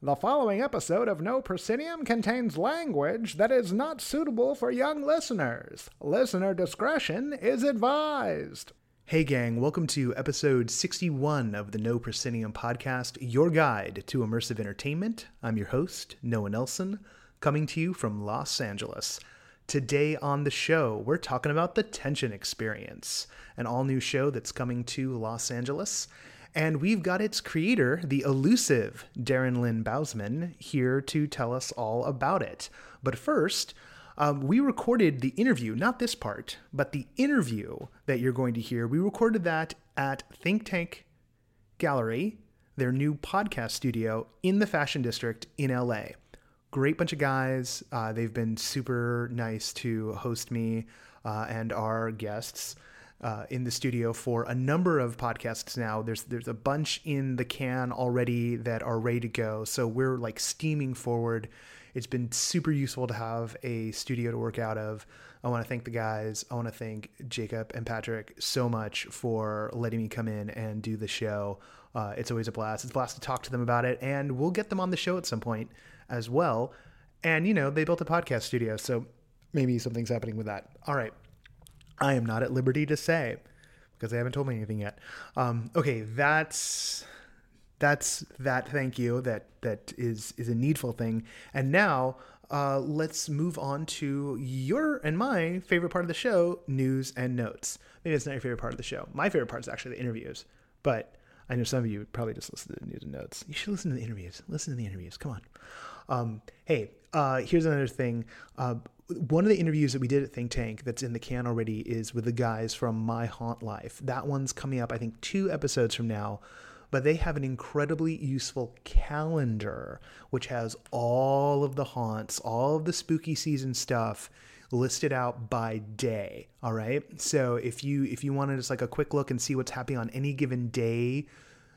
The following episode of No Proscenium contains language that is not suitable for young listeners. Listener discretion is advised. Hey, gang, welcome to episode 61 of the No Proscenium podcast, your guide to immersive entertainment. I'm your host, Noah Nelson, coming to you from Los Angeles. Today on the show, we're talking about the Tension Experience, an all new show that's coming to Los Angeles. And we've got its creator, the elusive Darren Lynn Bousman, here to tell us all about it. But first, um, we recorded the interview, not this part, but the interview that you're going to hear. We recorded that at Think Tank Gallery, their new podcast studio in the Fashion District in LA. Great bunch of guys. Uh, they've been super nice to host me uh, and our guests uh, in the studio for a number of podcasts now. There's there's a bunch in the can already that are ready to go. So we're like steaming forward. It's been super useful to have a studio to work out of. I want to thank the guys. I want to thank Jacob and Patrick so much for letting me come in and do the show. Uh, it's always a blast. It's a blast to talk to them about it, and we'll get them on the show at some point as well. And you know, they built a podcast studio, so maybe something's happening with that. All right. I am not at liberty to say because they haven't told me anything yet. Um, okay, that's that's that. Thank you. That that is is a needful thing. And now uh, let's move on to your and my favorite part of the show: news and notes. Maybe it's not your favorite part of the show. My favorite part is actually the interviews, but I know some of you probably just listen to the news and notes. You should listen to the interviews. Listen to the interviews. Come on. Um, hey, uh, here's another thing. Uh, one of the interviews that we did at Think Tank that's in the can already is with the guys from My Haunt Life. That one's coming up, I think, two episodes from now. But they have an incredibly useful calendar, which has all of the haunts, all of the spooky season stuff listed out by day. All right. So if you if you want to just like a quick look and see what's happening on any given day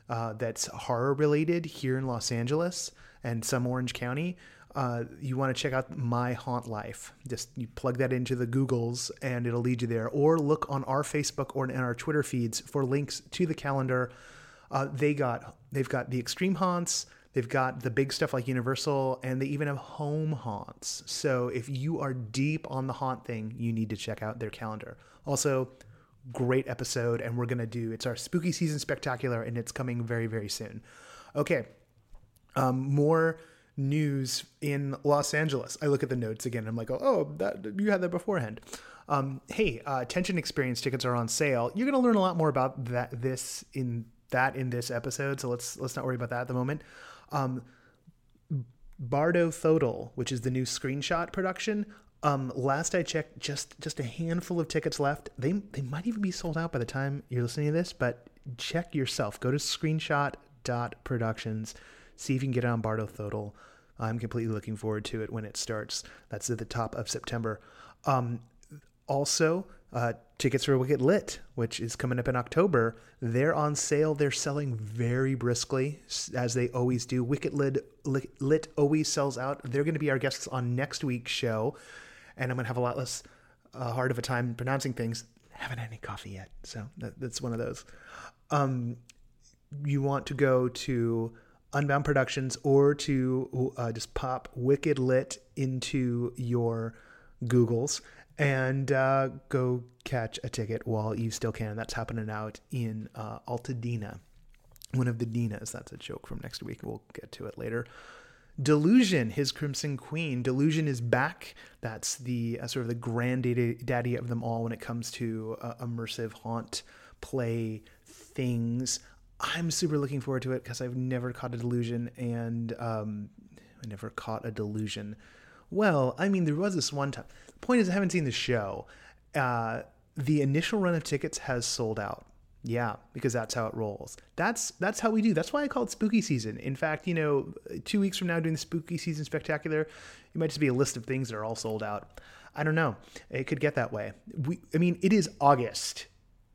uh, that's horror related here in Los Angeles and some Orange County, uh, you want to check out My Haunt Life. Just you plug that into the Googles and it'll lead you there. Or look on our Facebook or in our Twitter feeds for links to the calendar. Uh, they got they've got the extreme haunts. They've got the big stuff like Universal, and they even have home haunts. So if you are deep on the haunt thing, you need to check out their calendar. Also, great episode, and we're gonna do it's our spooky season spectacular, and it's coming very very soon. Okay, um, more news in Los Angeles. I look at the notes again. I'm like, oh, oh that you had that beforehand. Um, hey, uh, Tension Experience tickets are on sale. You're going to learn a lot more about that this in that in this episode. So let's let's not worry about that at the moment. Um, Bardo Thodol, which is the new screenshot production. Um, last I checked, just just a handful of tickets left. They they might even be sold out by the time you're listening to this, but check yourself. Go to screenshot.productions see if you can get on Bardo Thodol. I'm completely looking forward to it when it starts. That's at the top of September. Um, also, uh, tickets for Wicked Lit, which is coming up in October, they're on sale. They're selling very briskly, as they always do. Wicked Lit, Lit always sells out. They're going to be our guests on next week's show, and I'm going to have a lot less uh, hard of a time pronouncing things. haven't had any coffee yet, so that, that's one of those. Um, you want to go to Unbound Productions or to uh, just pop Wicked Lit into your Googles and uh, go catch a ticket while you still can. That's happening out in uh, Altadena, one of the Dinas. That's a joke from next week. We'll get to it later. Delusion, his Crimson Queen. Delusion is back. That's the uh, sort of the granddaddy of them all when it comes to uh, immersive haunt play things. I'm super looking forward to it because I've never caught a delusion and um, I never caught a delusion. Well, I mean, there was this one time. The point is, I haven't seen the show. Uh, the initial run of tickets has sold out. Yeah, because that's how it rolls. That's that's how we do. That's why I call it spooky season. In fact, you know, two weeks from now doing the spooky season spectacular, it might just be a list of things that are all sold out. I don't know. It could get that way. We, I mean, it is August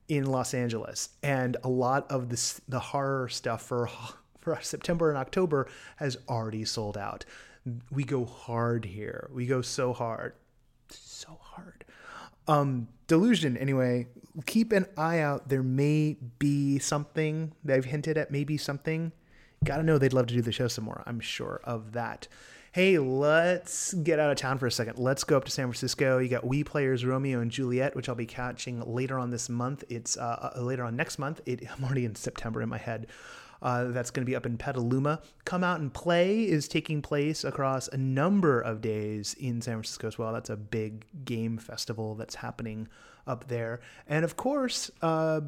in Los Angeles, and a lot of this the horror stuff for for September and October has already sold out. We go hard here. We go so hard, so hard. Um, delusion. Anyway, keep an eye out. There may be something they've hinted at. Maybe something Gotta know they'd love to do the show some more. I'm sure of that. Hey, let's get out of town for a second. Let's go up to San Francisco. You got We Players Romeo and Juliet, which I'll be catching later on this month. It's uh, uh later on next month. It, I'm already in September in my head. Uh, that's going to be up in Petaluma. Come Out and Play is taking place across a number of days in San Francisco as well. That's a big game festival that's happening up there. And of course, uh,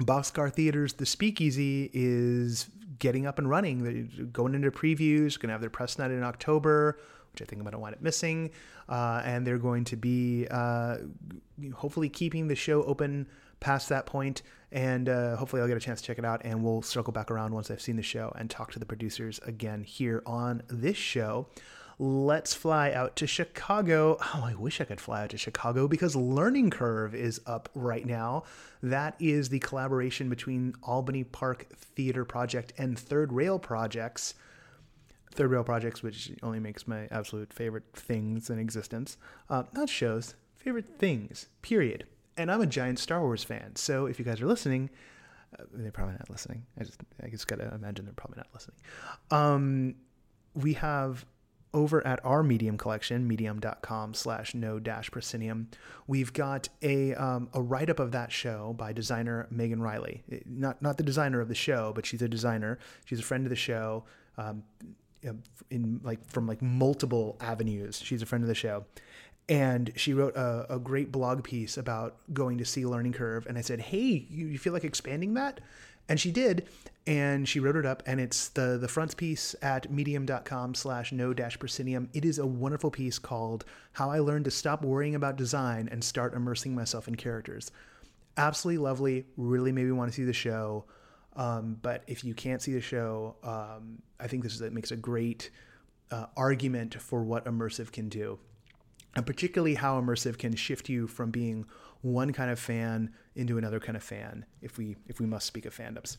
Boxcar Theaters, The Speakeasy is getting up and running. They're going into previews, going to have their press night in October, which I think I'm going to wind up missing. Uh, and they're going to be uh, hopefully keeping the show open past that point, and uh, hopefully I'll get a chance to check it out. And we'll circle back around once I've seen the show and talk to the producers again here on this show. Let's fly out to Chicago. Oh, I wish I could fly out to Chicago because Learning Curve is up right now. That is the collaboration between Albany Park Theater Project and Third Rail Projects. Third Rail Projects, which only makes my absolute favorite things in existence. Uh, not shows, favorite things, period and I'm a giant Star Wars fan. So if you guys are listening, uh, they're probably not listening. I just I just gotta imagine they're probably not listening. Um, we have over at our Medium collection, medium.com slash no dash proscenium, we've got a, um, a write up of that show by designer Megan Riley. Not, not the designer of the show, but she's a designer. She's a friend of the show. Um, in like from like multiple avenues. She's a friend of the show and she wrote a, a, great blog piece about going to see learning curve and i said hey you, you, feel like expanding that and she did and she wrote it up and it's the the frontispiece at medium.com slash no dash proscenium. It is a wonderful piece called how i learned to stop worrying about design and start immersing myself in characters. Absolutely lovely really made me want to see the show. Um, but if you can't see the show um, i think this is, makes a great uh, argument for what immersive can do. And particularly how immersive can shift you from being one kind of fan into another kind of fan if we if we must speak of fandoms.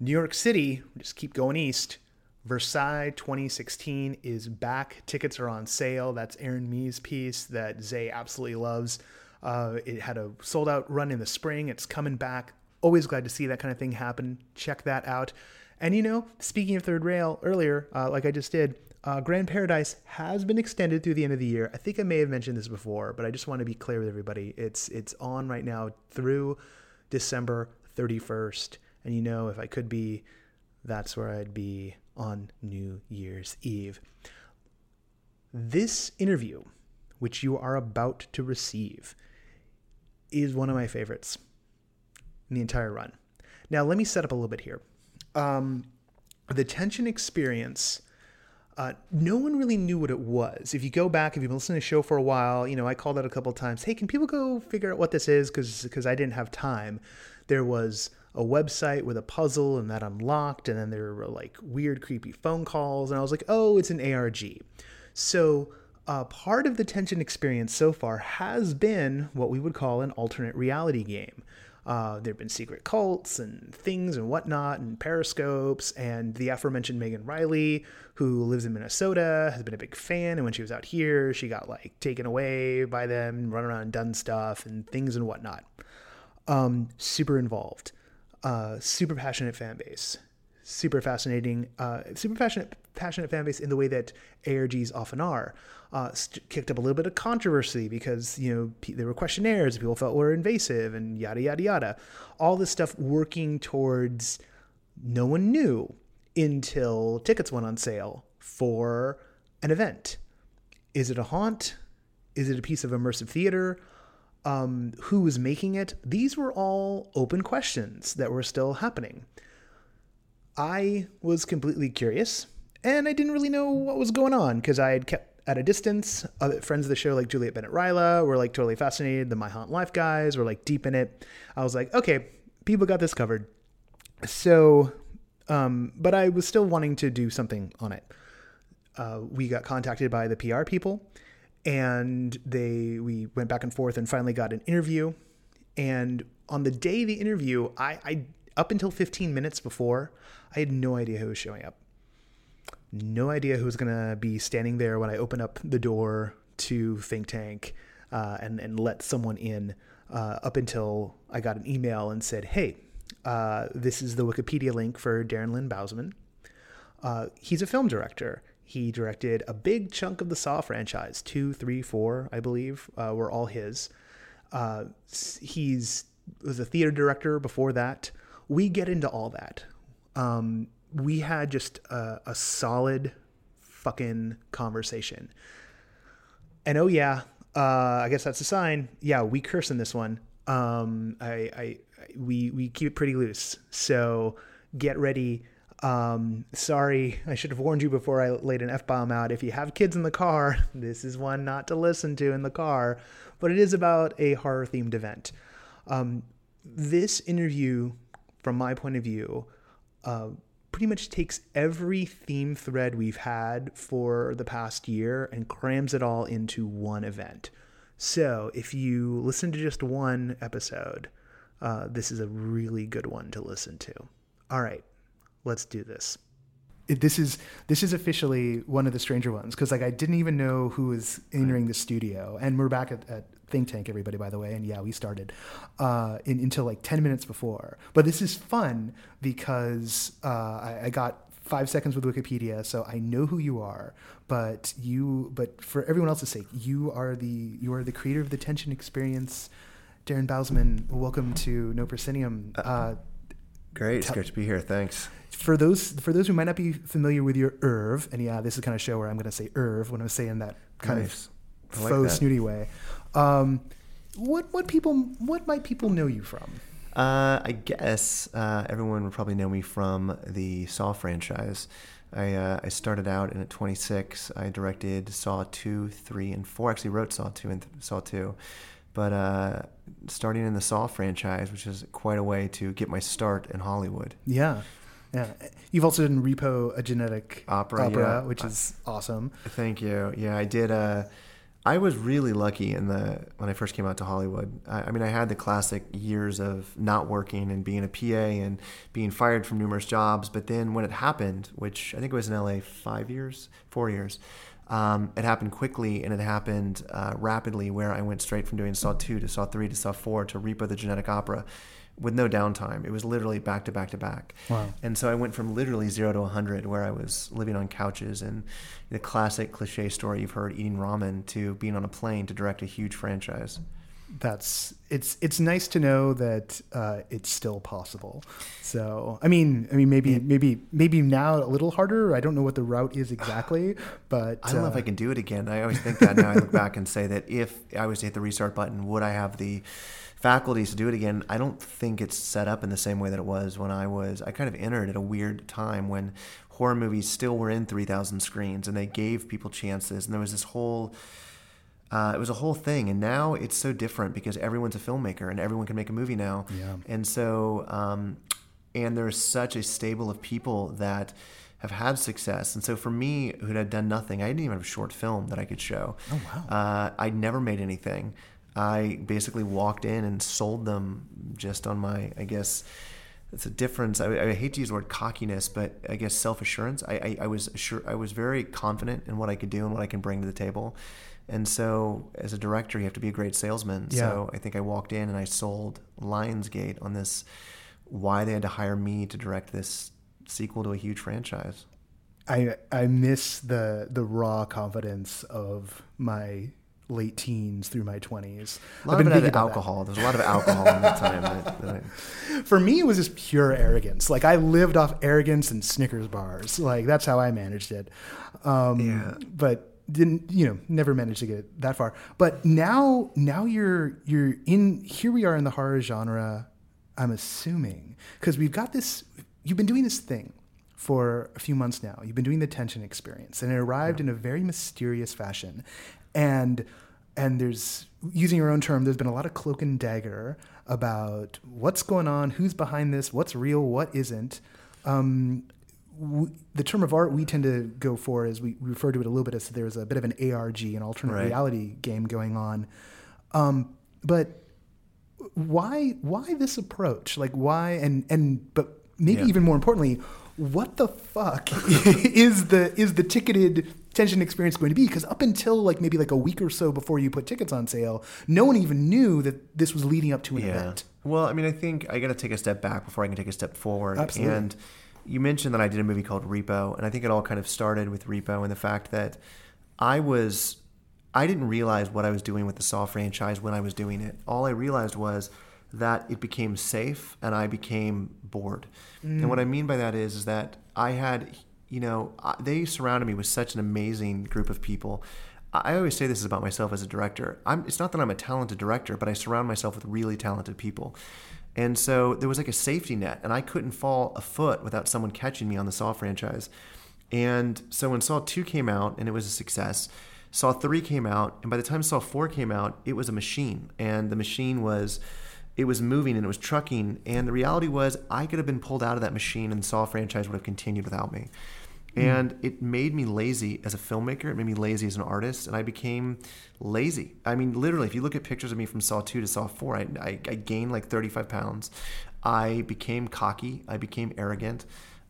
New york city just keep going east. Versailles 2016 is back. Tickets are on sale. That's Erin Mee's piece that zay absolutely loves. Uh, it had a sold out run in the spring. It's coming back. Always glad to see that kind of thing happen. Check that out. And you know speaking of third rail earlier uh, like i just did uh, Grand Paradise has been extended through the end of the year. I think I may have mentioned this before, but I just want to be clear with everybody. It's it's on right now through December 31st. And you know, if I could be, that's where I'd be on New Year's Eve. This interview, which you are about to receive, is one of my favorites in the entire run. Now, let me set up a little bit here. Um, the tension experience uh, no one really knew what it was. If you go back, if you've been listening to the show for a while, you know, I called out a couple times, hey, can people go figure out what this is? Because I didn't have time. There was a website with a puzzle and that unlocked, and then there were like weird, creepy phone calls, and I was like, oh, it's an ARG. So uh, part of the tension experience so far has been what we would call an alternate reality game. Uh, there have been secret cults and things and whatnot, and periscopes, and the aforementioned Megan Riley, who lives in Minnesota, has been a big fan. And when she was out here, she got like taken away by them, run around and done stuff and things and whatnot. Um, super involved, uh, super passionate fan base, super fascinating, uh, super passionate, passionate fan base in the way that ARGs often are uh, st- kicked up a little bit of controversy because you know there were questionnaires people felt were invasive and yada yada yada. All this stuff working towards no one knew until tickets went on sale for an event. Is it a haunt? Is it a piece of immersive theater? Um, who was making it? These were all open questions that were still happening. I was completely curious and I didn't really know what was going on because I had kept at a distance. Other friends of the show, like Juliet Bennett Rylah, were like totally fascinated. The My Haunt Life guys were like deep in it. I was like, okay, people got this covered. So, um, but I was still wanting to do something on it. Uh, we got contacted by the PR people, and they we went back and forth and finally got an interview. And on the day of the interview, I, I up until 15 minutes before, I had no idea who was showing up no idea who's going to be standing there when I open up the door to Think Tank uh, and, and let someone in uh, up until I got an email and said, hey, uh, this is the Wikipedia link for Darren Lynn Bousman. Uh, he's a film director. He directed a big chunk of the Saw franchise, two, three, four, I believe, uh, were all his. Uh, he's was a theater director before that. We get into all that. Um, we had just a, a solid fucking conversation. And oh yeah, uh, I guess that's a sign. Yeah, we curse in this one. Um, I, I, we, we keep it pretty loose. So get ready. Um, sorry, I should have warned you before I laid an F bomb out. If you have kids in the car, this is one not to listen to in the car, but it is about a horror themed event. Um, this interview, from my point of view, uh, pretty much takes every theme thread we've had for the past year and crams it all into one event. So if you listen to just one episode, uh, this is a really good one to listen to. All right, let's do this. This is this is officially one of the stranger ones because like I didn't even know who was entering the studio, and we're back at, at Think Tank, everybody, by the way, and yeah, we started uh, in, until like ten minutes before. But this is fun because uh, I, I got five seconds with Wikipedia, so I know who you are. But you, but for everyone else's sake, you are the you are the creator of the tension experience. Darren Bousman, welcome to No Proscenium. Uh, Great, it's great to be here. Thanks. For those for those who might not be familiar with your oeuvre, and yeah, this is kind of show where I'm going to say oeuvre when I'm saying that kind Nice. of like faux that. snooty way. Um, what what people what might people know you from? Uh, I guess uh, everyone would probably know me from the Saw franchise. I, uh, I started out in at 26. I directed Saw 2, 3, and 4. Actually wrote Saw 2 and th- Saw 2. But uh, starting in the Saw franchise, which is quite a way to get my start in Hollywood. Yeah, yeah. You've also done Repo, a genetic Opera, yeah. which is awesome. Thank you. Yeah, I did. I was really lucky in the when I first came out to Hollywood. I, I mean, I had the classic years of not working and being a PA and being fired from numerous jobs. But then when it happened, which I think it was in LA five years, four years, um, it happened quickly and it happened uh, rapidly. Where I went straight from doing Saw two to Saw three to Saw four to Repo the Genetic Opera. With no downtime, it was literally back to back to back. Wow. And so I went from literally zero to 100, where I was living on couches and the classic cliche story you've heard, eating ramen, to being on a plane to direct a huge franchise. That's it's it's nice to know that uh, it's still possible. So I mean I mean maybe maybe maybe now a little harder. I don't know what the route is exactly, but I don't know if uh, I can do it again. I always think that now. I look back and say that if I was to hit the restart button, would I have the faculties to do it again? I don't think it's set up in the same way that it was when I was. I kind of entered at a weird time when horror movies still were in 3,000 screens and they gave people chances, and there was this whole. Uh, it was a whole thing, and now it's so different because everyone's a filmmaker and everyone can make a movie now. Yeah. And so, um, and there's such a stable of people that have had success. And so for me, who had done nothing, I didn't even have a short film that I could show. Oh, wow. Uh, I never made anything. I basically walked in and sold them just on my, I guess, it's a difference. I, I hate to use the word cockiness, but I guess self assurance. I, I, I was sure I was very confident in what I could do and what I can bring to the table. And so, as a director, you have to be a great salesman. Yeah. So I think I walked in and I sold Lionsgate on this why they had to hire me to direct this sequel to a huge franchise. I I miss the the raw confidence of my late teens through my twenties. A lot of it alcohol. There's a lot of alcohol in that time. That, that I, For me, it was just pure arrogance. Like I lived off arrogance and Snickers bars. Like that's how I managed it. Um, Yeah. But didn't you know? Never managed to get that far. But now, now you're you're in. Here we are in the horror genre. I'm assuming because we've got this. You've been doing this thing for a few months now. You've been doing the tension experience, and it arrived in a very mysterious fashion. And and there's using your own term. There's been a lot of cloak and dagger about what's going on, who's behind this, what's real, what isn't. Um, w- the term of art we tend to go for is we we refer to it a little bit as there's a bit of an ARG, an alternate Right. reality game going on. Um, but why why this approach? Like why and and but maybe Yeah. even more importantly, what the fuck is the is the ticketed tension experience going to be? Because up until like maybe like a week or so before you put tickets on sale, no one even knew that this was leading up to an event. Well, I mean, I think I got to take a step back before I can take a step forward. Absolutely. And you mentioned that I did a movie called Repo, and I think it all kind of started with Repo and the fact that I was I didn't realize what I was doing with the Saw franchise when I was doing it. All I realized was that it became safe and I became bored. Mm. And what I mean by that is, is that I had, you know, they surrounded me with such an amazing group of people. I always say this is about myself as a director. I'm, it's not that I'm a talented director, but I surround myself with really talented people. And so there was like a safety net, and I couldn't fall a foot without someone catching me on the Saw franchise. And so when Saw 2 came out and it was a success, Saw 3 came out, and by the time Saw 4 came out, it was a machine. And the machine was it was moving and it was trucking. And the reality was I could have been pulled out of that machine and the Saw franchise would have continued without me. Hmm. And mm. it made me lazy as a filmmaker. It made me lazy as an artist, and I became lazy. I mean, literally, if you look at pictures of me from Saw 2 to Saw 4, I, I, I gained like 35 pounds. I became cocky. I became arrogant.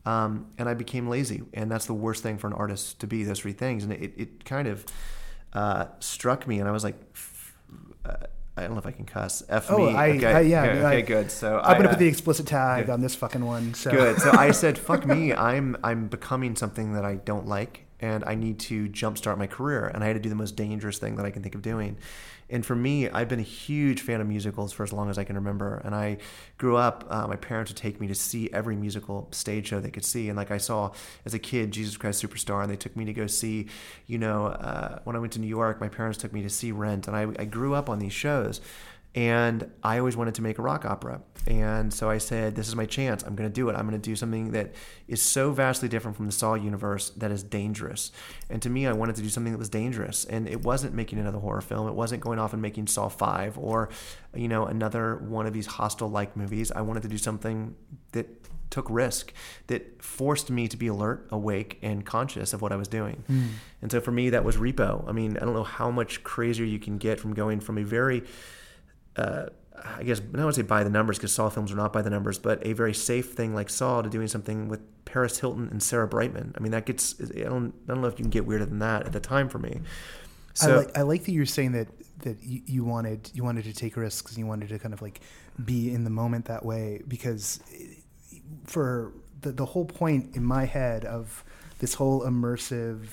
Um, and I became lazy. And that's the worst thing for an artist to be, those three things. And it, it kind of uh, struck me, and I was like, uh, I don't know if I can cuss. F oh, me. I, okay, I, yeah. Okay, okay good. So I'm I, gonna put the explicit tag good. on this fucking one. So. Good. So I said, "Fuck me." I'm I'm becoming something that I don't like, and I need to jumpstart my career. And I had to do the most dangerous thing that I can think of doing. And for me, I've been a huge fan of musicals for as long as I can remember. And I grew up, uh, my parents would take me to see every musical stage show they could see. And like I saw as a kid, Jesus Christ Superstar, and they took me to go see, you know, uh, when I went to New York, my parents took me to see Rent. And I, I grew up on these shows. And I always wanted to make a rock opera. And so I said, This is my chance. I'm going to do it. I'm going to do something that is so vastly different from the Saw universe that is dangerous. And to me, I wanted to do something that was dangerous. And it wasn't making another horror film, it wasn't going off and making Saw 5 or, you know, another one of these hostile like movies. I wanted to do something that took risk that forced me to be alert, awake, and conscious of what I was doing. Mm. And so for me, that was Repo. I mean, I don't know how much crazier you can get from going from a very uh, I guess I don't want to say by the numbers because Saw films are not by the numbers, but a very safe thing like Saw to doing something with Paris Hilton and Sarah Brightman. I mean, that gets I don't I don't know if you can get weirder than that at the time for me. So, I like I like that you're saying that that you, you wanted you wanted to take risks and you wanted to kind of like be in the moment that way because for the the whole point in my head of this whole immersive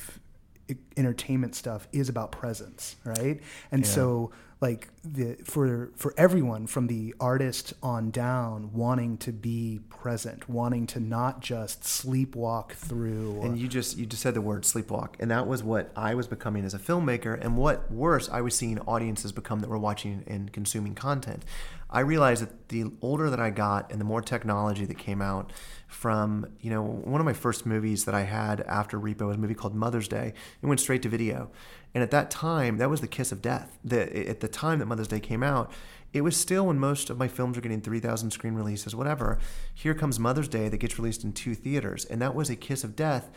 entertainment stuff is about presence, right? And yeah. so like the for for everyone from the artist on down wanting to be present wanting to not just sleepwalk through and you just you just said the word sleepwalk and that was what i was becoming as a filmmaker and what worse i was seeing audiences become that were watching and consuming content i realized that the older that i got and the more technology that came out from you know one of my first movies that i had after repo was a movie called mother's day it went straight to video and at that time, that was the kiss of death. The, at the time that Mother's Day came out, it was still when most of my films were getting 3,000 screen releases, whatever. Here comes Mother's Day that gets released in two theaters. And that was a kiss of death.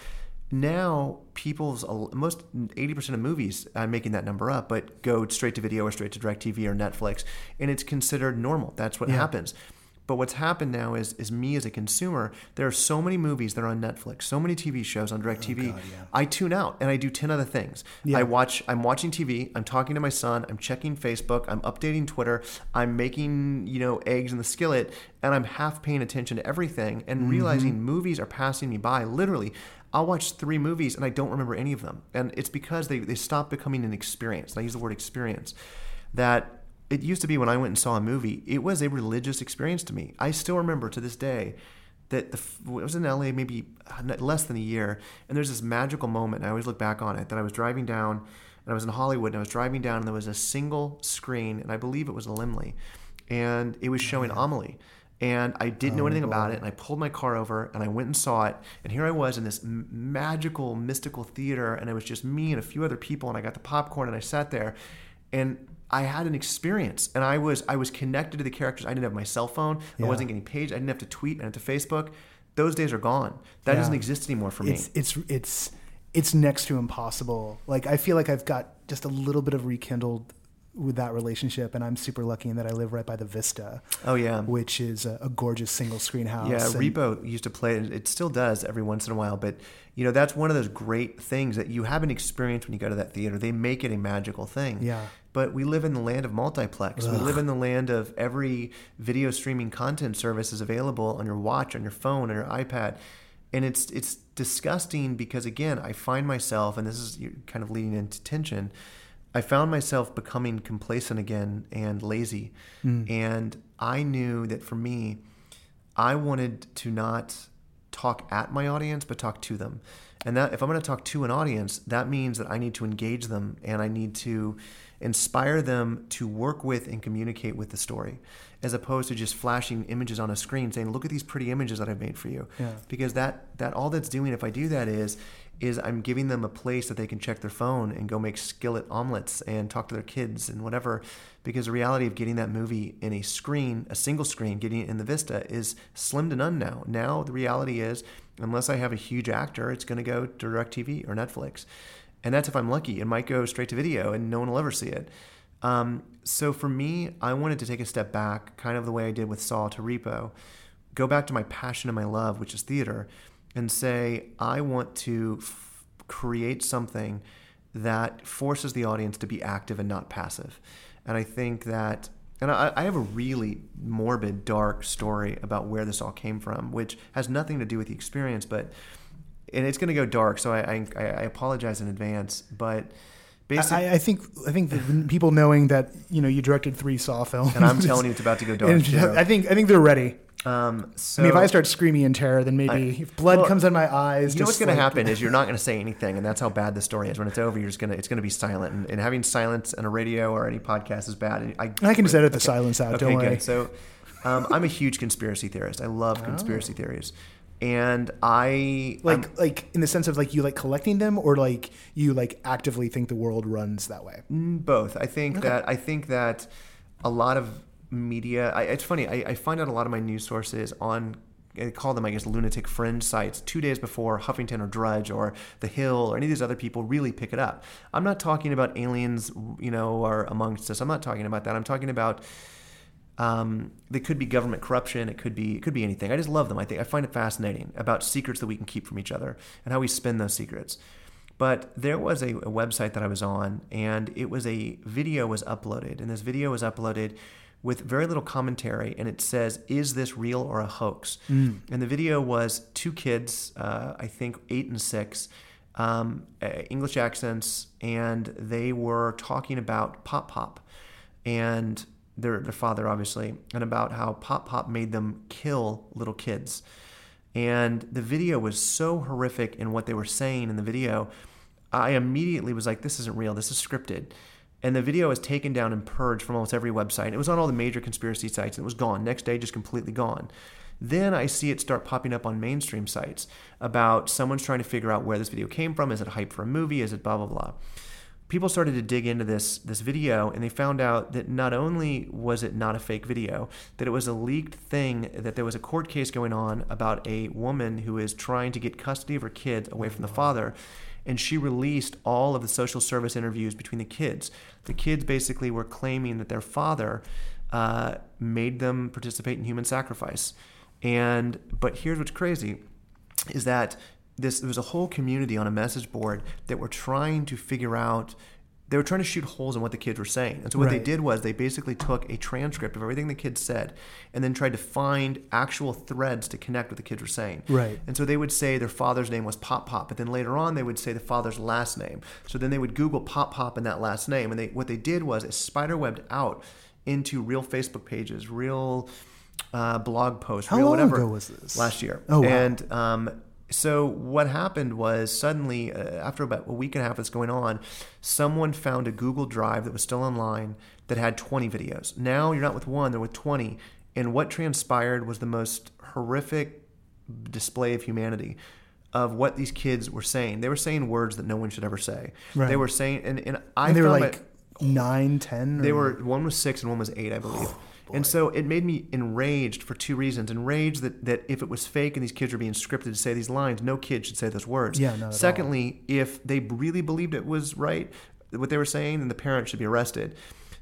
Now, people's most 80% of movies, I'm making that number up, but go straight to video or straight to DirecTV or Netflix. And it's considered normal. That's what yeah. happens. But what's happened now is, is me as a consumer, there are so many movies that are on Netflix, so many TV shows on DirecTV. Oh yeah. I tune out and I do 10 other things. Yeah. I watch, I'm watching TV, I'm talking to my son, I'm checking Facebook, I'm updating Twitter, I'm making, you know, eggs in the skillet, and I'm half paying attention to everything and mm-hmm. realizing movies are passing me by. Literally, I'll watch three movies and I don't remember any of them. And it's because they, they stop becoming an experience. I use the word experience. That it used to be when I went and saw a movie, it was a religious experience to me. I still remember to this day that the, it was in LA maybe uh, less than a year, and there's this magical moment. I always look back on it that I was driving down, and I was in Hollywood, and I was driving down, and there was a single screen, and I believe it was a Laemmle, and it was showing mm-hmm. Amelie. And I didn't know oh, anything about it, and I pulled my car over, and I went and saw it, and here I was in this magical, mystical theater, and it was just me and a few other people, and I got the popcorn, and I sat there, and I had an experience and I was I was connected to the characters. I didn't have my cell phone. Yeah. I wasn't getting paged. I didn't have to tweet. I didn't have to Facebook. Those days are gone. That yeah. doesn't exist anymore for me. It's it's it's it's next to impossible. Like I feel like I've got just a little bit of rekindled with that relationship, and I'm super lucky in that I live right by the Vista. Oh yeah, which is a, a gorgeous single screen house. Yeah, Repo used to play it. It still does every once in a while, but you know that's one of those great things that you have an experience when you go to that theater. They make it a magical thing. Yeah. But we live in the land of multiplex. Ugh. We live in the land of every video streaming content service is available on your watch, on your phone, on your iPad and it's it's disgusting because again I find myself and this is kind of leading into tension. I found myself becoming complacent again and lazy, Mm. and I knew that for me, I wanted to not talk at my audience, but talk to them. And that if I'm going to talk to an audience, that means that I need to engage them and I need to inspire them to work with and communicate with the story, as opposed to just flashing images on a screen saying, "Look at these pretty images that I've made for you." Yeah. Because that that all that's doing, if I do that, is is I'm giving them a place that they can check their phone and go make skillet omelets and talk to their kids and whatever. Because the reality of getting that movie in a screen, a single screen, getting it in the Vista is slim to none now. Now the reality is, unless I have a huge actor, it's going to go to DirecTV or Netflix. And that's if I'm lucky. It might go straight to video and no one will ever see it. Um, so for me, I wanted to take a step back, kind of the way I did with Saw to Repo, go back to my passion and my love, which is theater, and say, I want to f- create something that forces the audience to be active and not passive. And I think that, and I, I have a really morbid, dark story about where this all came from, which has nothing to do with the experience, but, and it's going to go dark. So I, I, I apologize in advance, but I, I think I think that people knowing that you know you directed three Saw films, and I'm telling you, it's about to go dark. I think I think they're ready. Um, so I mean, if I start screaming in terror, then maybe I- if blood well, comes in my eyes. you know what's going to happen is you're not going to say anything, and that's how bad the story is. When it's over, you're just going to it's going to be silent, and, and having silence on a radio or any podcast is bad. And I, I can just edit the silence out. Okay, don't worry. good. So, um, I'm a huge conspiracy theorist. I love conspiracy theories, and I Like like in the sense of like you like collecting them, or like you like actively think the world runs that way. Mm, Both. I think that I think that a lot of media. I, it's funny. I, I find out a lot of my news sources on. I call them, I guess, lunatic fringe sites. Two days before Huffington or Drudge or The Hill or any of these other people really pick it up. I'm not talking about aliens, you know, are amongst us. I'm not talking about that. I'm talking about um, they could be government corruption. It could be it could be anything. I just love them. I think I find it fascinating about secrets that we can keep from each other and how we spin those secrets. But there was a, a website that I was on, and it was a video was uploaded, and this video was uploaded with very little commentary, and it says, "Is this real or a hoax?" And the video was two kids, uh, I think eight and six, um, uh, English accents, and they were talking about Pop Pop, and their their father obviously, and about how Pop Pop made them kill little kids. And the video was so horrific in what they were saying in the video. I immediately was like, this isn't real. This is scripted. And the video was taken down and purged from almost every website. It was on all the major conspiracy sites and it was gone. Next day, just completely gone. Then I see it start popping up on mainstream sites about someone's trying to figure out where this video came from. Is it hype for a movie? Is it blah, blah, blah? People started to dig into this this video and they found out that not only was it not a fake video that it was a leaked thing that there was a court case going on about a woman who is trying to get custody of her kids away from the father. And she released all of the social service interviews between the kids. The kids basically were claiming that their father uh, made them participate in human sacrifice. And but here's what's crazy is that this there was a whole community on a message board that were trying to figure out they were trying to shoot holes in what the kids were saying. And so what they did was they basically took a transcript of everything the kids said and then tried to find actual threads to connect what the kids were saying. Right. And so they would say their father's name was Pop Pop, but then later on they would say the father's last name. So then they would Google Pop Pop and that last name. And they what they did was it spiderwebbed out into real Facebook pages, real uh, blog posts, How real long whatever. ago was this? Last year. Oh, wow. And um, so what happened was suddenly, uh, after about a week and a half of this going on, someone found a Google Drive that was still online that had 20 videos. Now you're not with one, they're with 20. And what transpired was the most horrific display of humanity of what these kids were saying. They were saying words that no one should ever say. Right. They were saying, and, and I And they were like my- nine, ten. they or- were one was six and one was eight, I believe. And so it made me enraged for two reasons. Enraged that, that if it was fake and these kids were being scripted to say these lines, no kid should say those words. Yeah, not at all. Secondly, if they really believed it was right, what they were saying, then the parent should be arrested.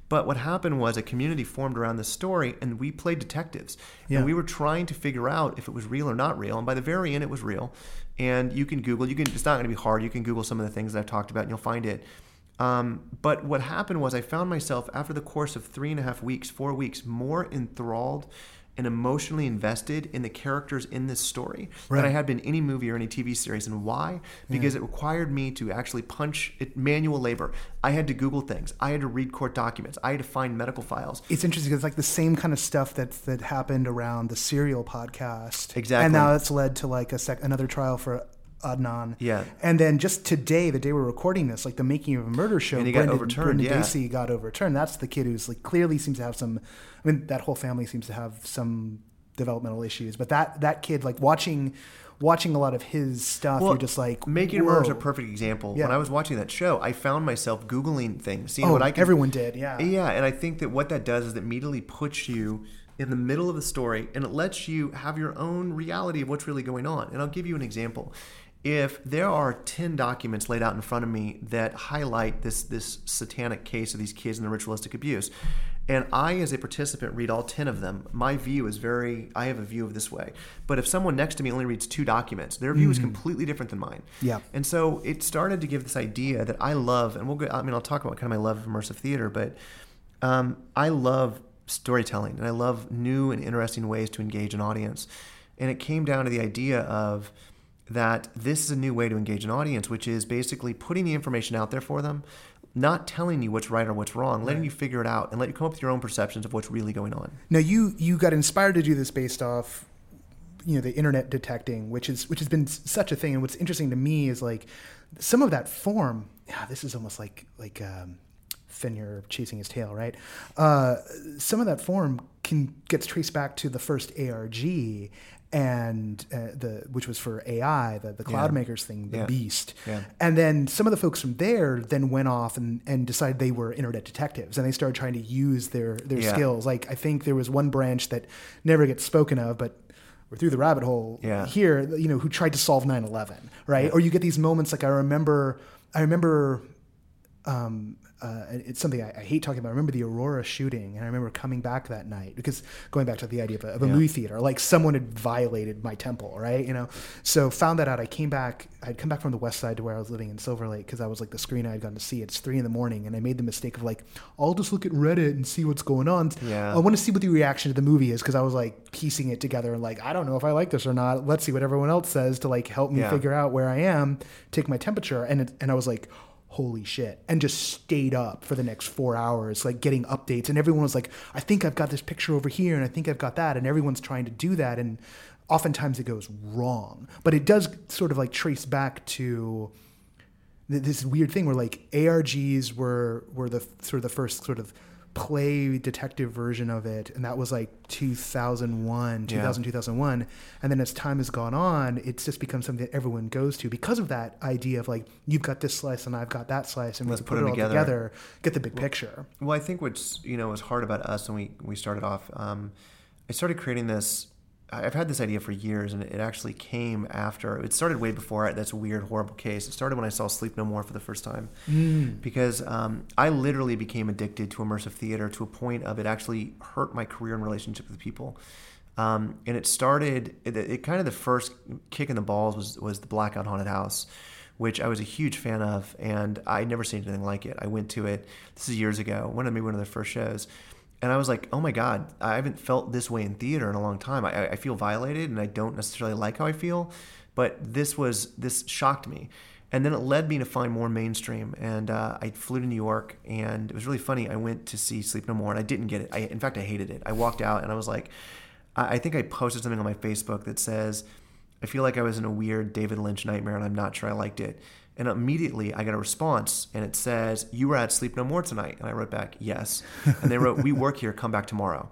But what happened was a community formed around this story, and we played detectives. Yeah. And we were trying to figure out if it was real or not real. And by the very end, it was real. And you can Google. You can. It's not going to be hard. You can Google some of the things that I've talked about, and you'll find it. Um, but what happened was I found myself after the course of three and a half weeks, four weeks, more enthralled and emotionally invested in the characters in this story Right. than I had been any movie or any TV series. And why? Because it required me to actually punch it, manual labor. I had to Google things. I had to read court documents. I had to find medical files. It's interesting because it's like the same kind of stuff that that happened around the Serial podcast. Exactly. And now it's led to like a sec- another trial for Adnan. Yeah. And then just today, the day we're recording this, like the making of a murder show, And he got overturned, yeah. Dassey got overturned. That's the kid who's like clearly seems to have some. I mean, that whole family seems to have some developmental issues. But that that kid, like watching watching a lot of his stuff, you're just like Making a Murderer is a perfect example. Yeah. When I was watching that show, I found myself googling things, seeing Oh, what I could. everyone did, yeah. Yeah, and I think that what that does is it immediately puts you in the middle of the story, and it lets you have your own reality of what's really going on. And I'll give you an example. If there are ten documents laid out in front of me that highlight this this satanic case of these kids and the ritualistic abuse, and I, as a participant, read all 10 of them, my view is very, I have a view of this way. But if someone next to me only reads two documents, their view is completely different than mine. Yeah. And so it started to give this idea that I love, and we'll go, I mean, I'll talk about kind of my love of immersive theater, but um, I love storytelling and I love new and interesting ways to engage an audience. And it came down to the idea of that this is a new way to engage an audience, which is basically putting the information out there for them, not telling you what's right or what's wrong, letting you figure it out and let you come up with your own perceptions of what's really going on. Now you you got inspired to do this based off you know the internet detecting which is which has been such a thing and what's interesting to me is like some of that form yeah this is almost like like um Fenrir chasing his tail, right? Uh, some of that form can gets traced back to the first ARG, and uh, the which was for AI, the the cloud Yeah. makers thing, the Yeah. Beast. Yeah. And then some of the folks from there then went off and, and decided they were internet detectives and they started trying to use their, their skills. Like I think there was one branch that never gets spoken of, but we're through the rabbit hole here, you know, who tried to solve 9-11, right? Or you get these moments like I remember, I remember um, uh, it's something I, I hate talking about. I remember the Aurora shooting, and I remember coming back that night because going back to the idea of a, of a Yeah. movie theater, like someone had violated my temple, right? You know, so found that out. I came back. I'd come back from the west side to where I was living in Silver Lake because I was like the screen I had gone to see. It's three in the morning, and I made the mistake of like, I'll just look at Reddit and see what's going on. Yeah. I want to see what the reaction to the movie is because I was like piecing it together and like I don't know if I like this or not. Let's see what everyone else says to like help me Yeah. figure out where I am, take my temperature, and it, and I was like, holy shit, and just stayed up for the next four hours, like getting updates, and everyone was like, I think I've got this picture over here, and I think I've got that, and everyone's trying to do that, and oftentimes it goes wrong, but it does sort of like trace back to th- this weird thing where like ARGs were were the sort of the first sort of play detective version of it and that was like 2001 Yeah. 2000 2001 and then as time has gone on it's just become something that everyone goes to because of that idea of like you've got this slice and I've got that slice and Let's we put put, it all together. together get the big picture Well, I think what's you know was hard about us when we we started off. Um, I started creating this. I- I've had this idea for years, and it actually came after. It started way before. That's a weird, horrible case. It started when I saw Sleep No More for the first time, because um, I literally became addicted to immersive theater to a point of it actually hurt my career and relationship with people. Um, and it started. It, it kind of the first kick in the balls was was the Blackout Haunted House which I was a huge fan of, and I'd never seen anything like it. I went to it. This is years ago. One of maybe one of their first shows, and I was like, "Oh my god, I haven't felt this way in theater in a long time. I, I feel violated, and I don't necessarily like how I feel." But this was this shocked me, and then it led me to find more mainstream. And uh, I flew to New York, and it was really funny. I went to see Sleep No More, and I didn't get it. I, in fact, I hated it. I walked out, and I was like, I, I think I posted something on my Facebook that says. I feel like I was in a weird David Lynch nightmare and I'm not sure I liked it. And immediately I got a response and it says, You were at Sleep No More tonight. And I wrote back, Yes. And they wrote, We work here, come back tomorrow.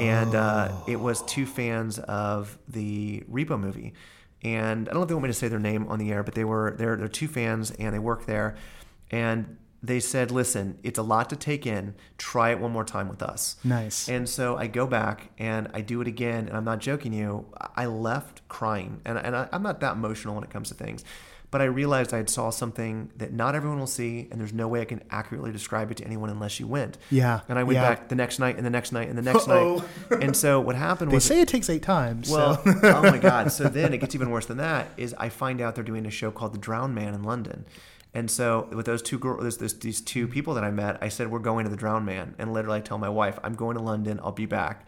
And uh, it was two fans of the Repo movie. And I don't know if they want me to say their name on the air, but they were they're they're two fans and they work there. And they said, Listen, it's a lot to take in. Try it one more time with us. nice And so I go back and I do it again, and I'm not joking you. I left crying, and, and I, I'm not that emotional when it comes to things. But I realized I had saw something that not everyone will see, and there's no way I can accurately describe it to anyone unless you went. Yeah, And I went yeah. back the next night, and the next night, and the next Uh-oh. night. And so what happened they was they say it takes eight times well, so. oh my God. So then it gets even worse than that. Is I find out they're doing a show called The Drowned Man in London, and so with those two girls, this, these two people that I met, I said we're going to The Drowned Man, and literally I tell my wife I'm going to London. I'll be back.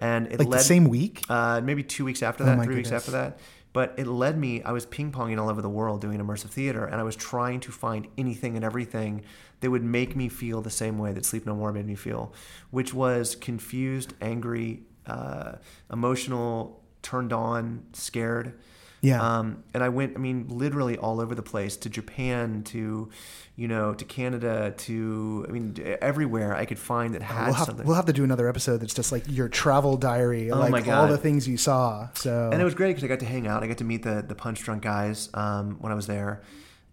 and it Like led the same week? uh, maybe two weeks after that, my three weeks after that. But it led me. I was ping ponging all over the world doing immersive theater, and I was trying to find anything and everything that would make me feel the same way that Sleep No More made me feel, which was confused, angry, uh, emotional, turned on, scared. Yeah. Um, and I went, I mean, literally all over the place to Japan, to, you know, to Canada, to, I mean, everywhere I could find that had we'll have, something. we'll have to do another episode that's just like your travel diary, Oh like all the things you saw. So and it was great because I got to hang out. I got to meet the the Punchdrunk guys um, when I was there,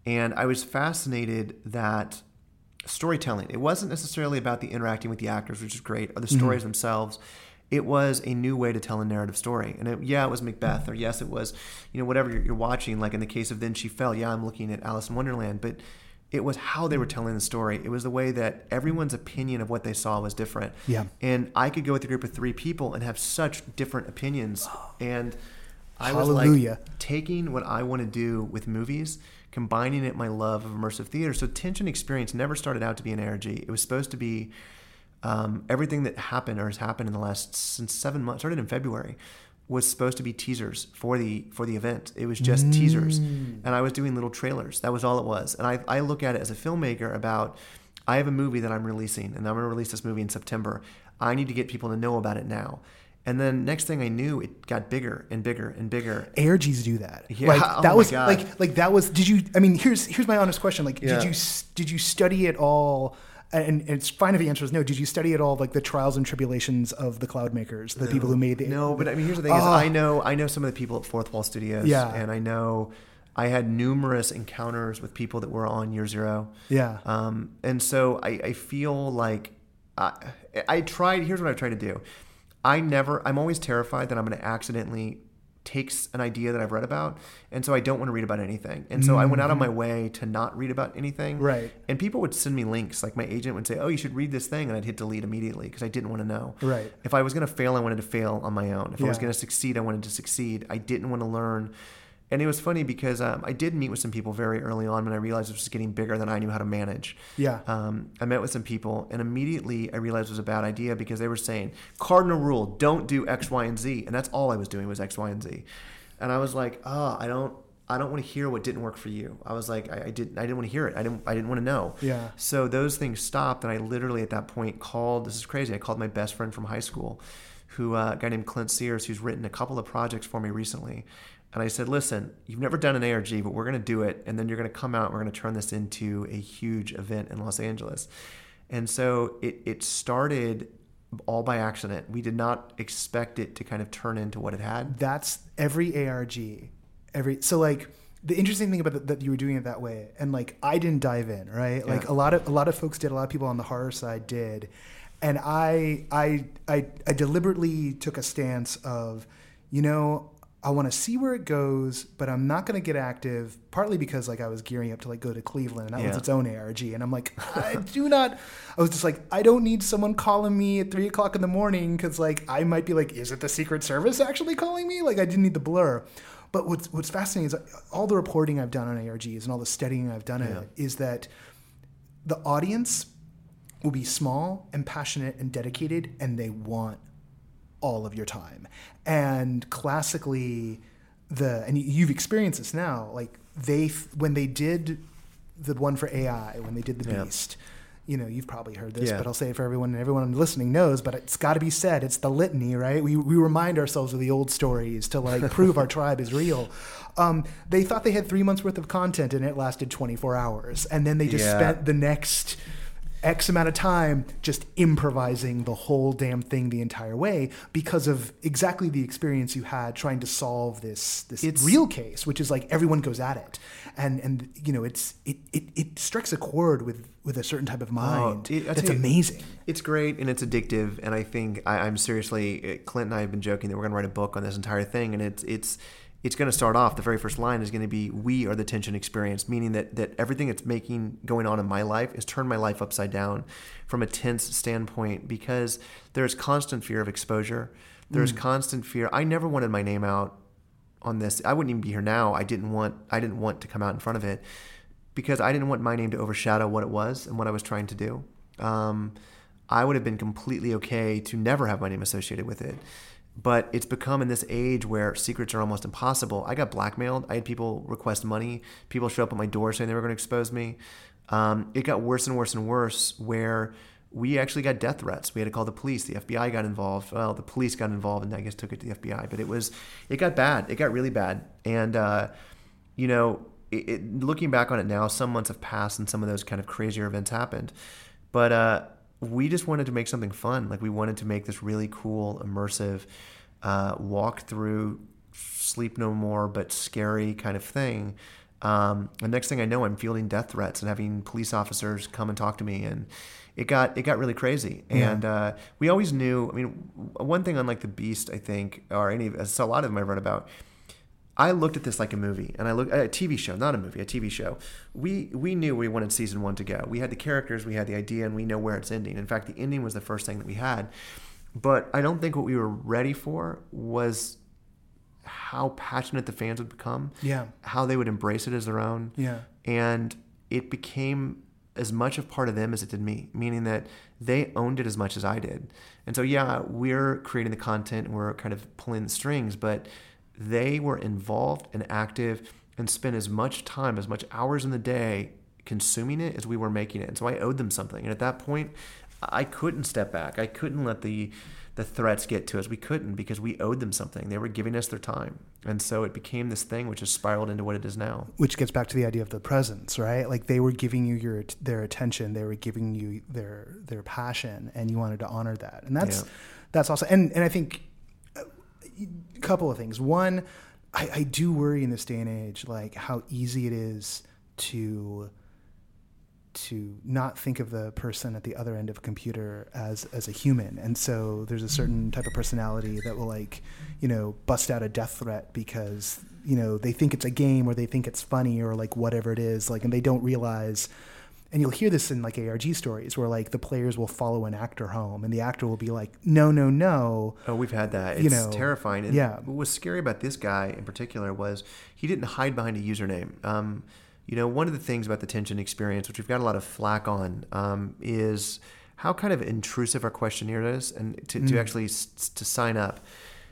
and I was fascinated that storytelling. It wasn't necessarily about the interacting with the actors, which is great, or the stories themselves. It was a new way to tell a narrative story, and it, yeah, it was Macbeth, or yes, it was, you know, whatever you're, you're watching. Like in the case of Then She Fell, yeah, I'm looking at Alice in Wonderland, but it was how they were telling the story. It was the way that everyone's opinion of what they saw was different. Yeah. And I could go with a group of three people and have such different opinions. And I was Hallelujah. like taking what I want to do with movies, combining it my love of immersive theater. So Tension Experience never started out to be an ARG. It was supposed to be um, everything that happened or has happened in the last since seven months, started in February, was supposed to be teasers for the for the event. It was just teasers, and I was doing little trailers. That was all it was. And I I look at it as a filmmaker about. I have a movie that I'm releasing, and I'm going to release this movie in September. I need to get people to know about it now. And then next thing I knew, it got bigger and bigger and bigger. ARGs do that. Yeah, like oh that my was God. like like that was. Did you? I mean, here's here's my honest question. Like, Yeah. did you did you study it all? And, it's fine if the answer is no. Did you study at all like the trials and tribulations of the Cloudmakers, the people who made the No, but I mean, here's the thing: is Oh. I know I know some of the people at Fourth Wall Studios, Yeah. and I know I had numerous encounters with people that were on Year Zero. yeah Um, and so I, I feel like I, I tried. Here's what I've tried to do. I never. I'm always terrified that I'm going to accidentally take s- an idea that I've read about, and so I don't want to read about anything. And so I went out of my way to not read about anything. Mm-hmm. Right. And people would send me links. Like my agent would say, "Oh, you should read this thing," and I'd hit delete immediately because I didn't want to know. Right. If I was going to fail, I wanted to fail on my own. If I was going to succeed, I wanted to succeed. I didn't want to learn. And it was funny because um, I did meet with some people very early on when I realized it was getting bigger than I knew how to manage. Yeah. Um, I met with some people, and immediately I realized it was a bad idea because they were saying, cardinal rule, don't do X, Y, and Z. And that's all I was doing was X, Y, and Z. And I was like, oh, I don't. I don't want to hear what didn't work for you. I was like, I, I didn't. I didn't want to hear it. I didn't. I didn't want to know. Yeah. So those things stopped, and I literally at that point called. This is crazy. I called my best friend from high school, who uh, a guy named Clint Sears, who's written a couple of projects for me recently. And I said, listen, you've never done an ARG, but we're going to do it, and then you're going to come out. and We're going to turn this into a huge event in Los Angeles. And so it it started all by accident. We did not expect it to kind of turn into what it had. that's every ARG. Every so like the interesting thing about that, that you were doing it that way, and like I didn't dive in, right? Like a lot of a lot of folks did, a lot of people on the horror side did, and I I I, I deliberately took a stance of, you know. I want to see where it goes, but I'm not going to get active. Partly because like I was gearing up to like go to Cleveland, and that was its own ARG, and I'm like, I do not. I was just like, I don't need someone calling me at three o'clock in the morning because like I might be like, is it the Secret Service actually calling me? Like I didn't need the blur. But what's what's fascinating is uh, all the reporting I've done on ARGs and all the studying I've done Yeah. it is that the audience will be small and passionate and dedicated, and they want all of your time. And classically, the and you- you've experienced this now. Like they when they did the one for AI, when they did the Yeah. Beast. You know, you've probably heard this, Yeah. but I'll say it for everyone and everyone listening knows. But it's got to be said. It's the litany, right? We, we remind ourselves of the old stories to like prove our tribe is real. Um, they thought they had three months worth of content and it lasted 24 hours, and then they just Yeah. spent the next X amount of time just improvising the whole damn thing the entire way because of exactly the experience you had trying to solve this this It's- real case, which is like everyone goes at it, and and you know it's it it, it strikes a chord with with a certain type of oh, mind Oh, it- that's you- amazing. It's great and it's addictive, and I think I, I'm seriously. Clint and I have been joking that we're going to write a book on this entire thing, and it's it's it's going to start off. The very first line is going to be, "We are the tension experience," meaning that that everything that's making going on in my life is turned my life upside down from a tense standpoint because there's constant fear of exposure. There's constant fear. I never wanted my name out on this. I wouldn't even be here now. I didn't want I didn't want to come out in front of it because I didn't want my name to overshadow what it was and what I was trying to do. Um, I would have been completely okay to never have my name associated with it. But it's become in this age where secrets are almost impossible. I got blackmailed. I had people request money. People show up at my door saying they were going to expose me. Um, it got worse and worse and worse where we actually got death threats. We had to call the police. The FBI got involved. Well, the police got involved and I guess took it to the FBI. But it was, it got bad. It got really bad. And, uh, you know, it, it, looking back on it now, some months have passed and some of those kind of crazier events happened. But uh, we just wanted to make something fun. Like we wanted to make this really cool, immersive, uh, walk through, sleep no more, but scary kind of thing. Um, the next thing I know, I'm fielding death threats and having police officers come and talk to me, and it got it got really crazy. Yeah. And uh, we always knew. I mean, one thing unlike the Beast, I think, or any, a lot of them I've read about. I looked at this like a movie, and I looked at a TV show, not a movie, a TV show. We we knew we wanted season one to go. We had the characters, we had the idea, and we know where it's ending. In fact, the ending was the first thing that we had. But I don't think what we were ready for was how passionate the fans would become. Yeah. How they would embrace it as their own. Yeah. And it became as much a part of them as it did me, meaning that they owned it as much as I did. And so, yeah, we're creating the content and we're kind of pulling the strings, but they were involved and active and spent as much time, as much hours in the day consuming it as we were making it. And so I owed them something. And at that point, I couldn't step back. I couldn't let the the threats get to us. We couldn't because we owed them something. They were giving us their time. And so it became this thing which has spiraled into what it is now. Which gets back to the idea of the presence, right? Like they were giving you your their attention, they were giving you their their passion and you wanted to honor that. And that's yeah. that's also and and I think a couple of things. One, I, I do worry in this day and age like how easy it is to to not think of the person at the other end of a computer as as a human and so there's a certain mm-hmm. type of personality that will like you know bust out a death threat because you know they think it's a game or they think it's funny or like whatever it is like and they don't realize and you'll hear this in like ARG stories where like the players will follow an actor home and the actor will be like, no, no, no. Oh, we've had that. It's you know, terrifying. And yeah. What was scary about this guy in particular was he didn't hide behind a username. Um, you know, one of the things about the tension experience, which we've got a lot of flack on, um, is how kind of intrusive our questionnaire is, and to, mm. to actually s- to sign up.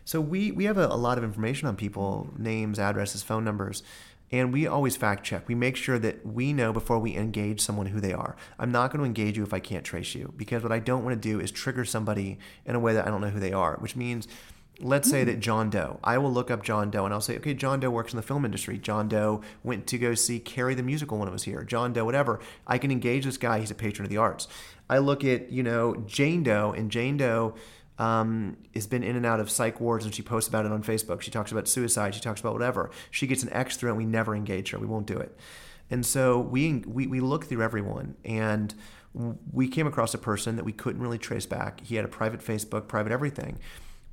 So we we have a, a lot of information on people, names, addresses, phone numbers, and we always fact check. We make sure that we know before we engage someone who they are. I'm not going to engage you if I can't trace you, because what I don't want to do is trigger somebody in a way that I don't know who they are, which means let's say that John Doe, I will look up John Doe and I'll say, okay, John Doe works in the film industry. John Doe went to go see Carrie the musical when it was here. John Doe, whatever. I can engage this guy. He's a patron of the arts. I look at, you know, Jane Doe, and Jane Doe um, has been in and out of psych wards and she posts about it on Facebook. She talks about suicide. She talks about whatever. She gets an X through it and we never engage her. We won't do it. And so we, we, we look through everyone and we came across a person that we couldn't really trace back. He had a private Facebook, private everything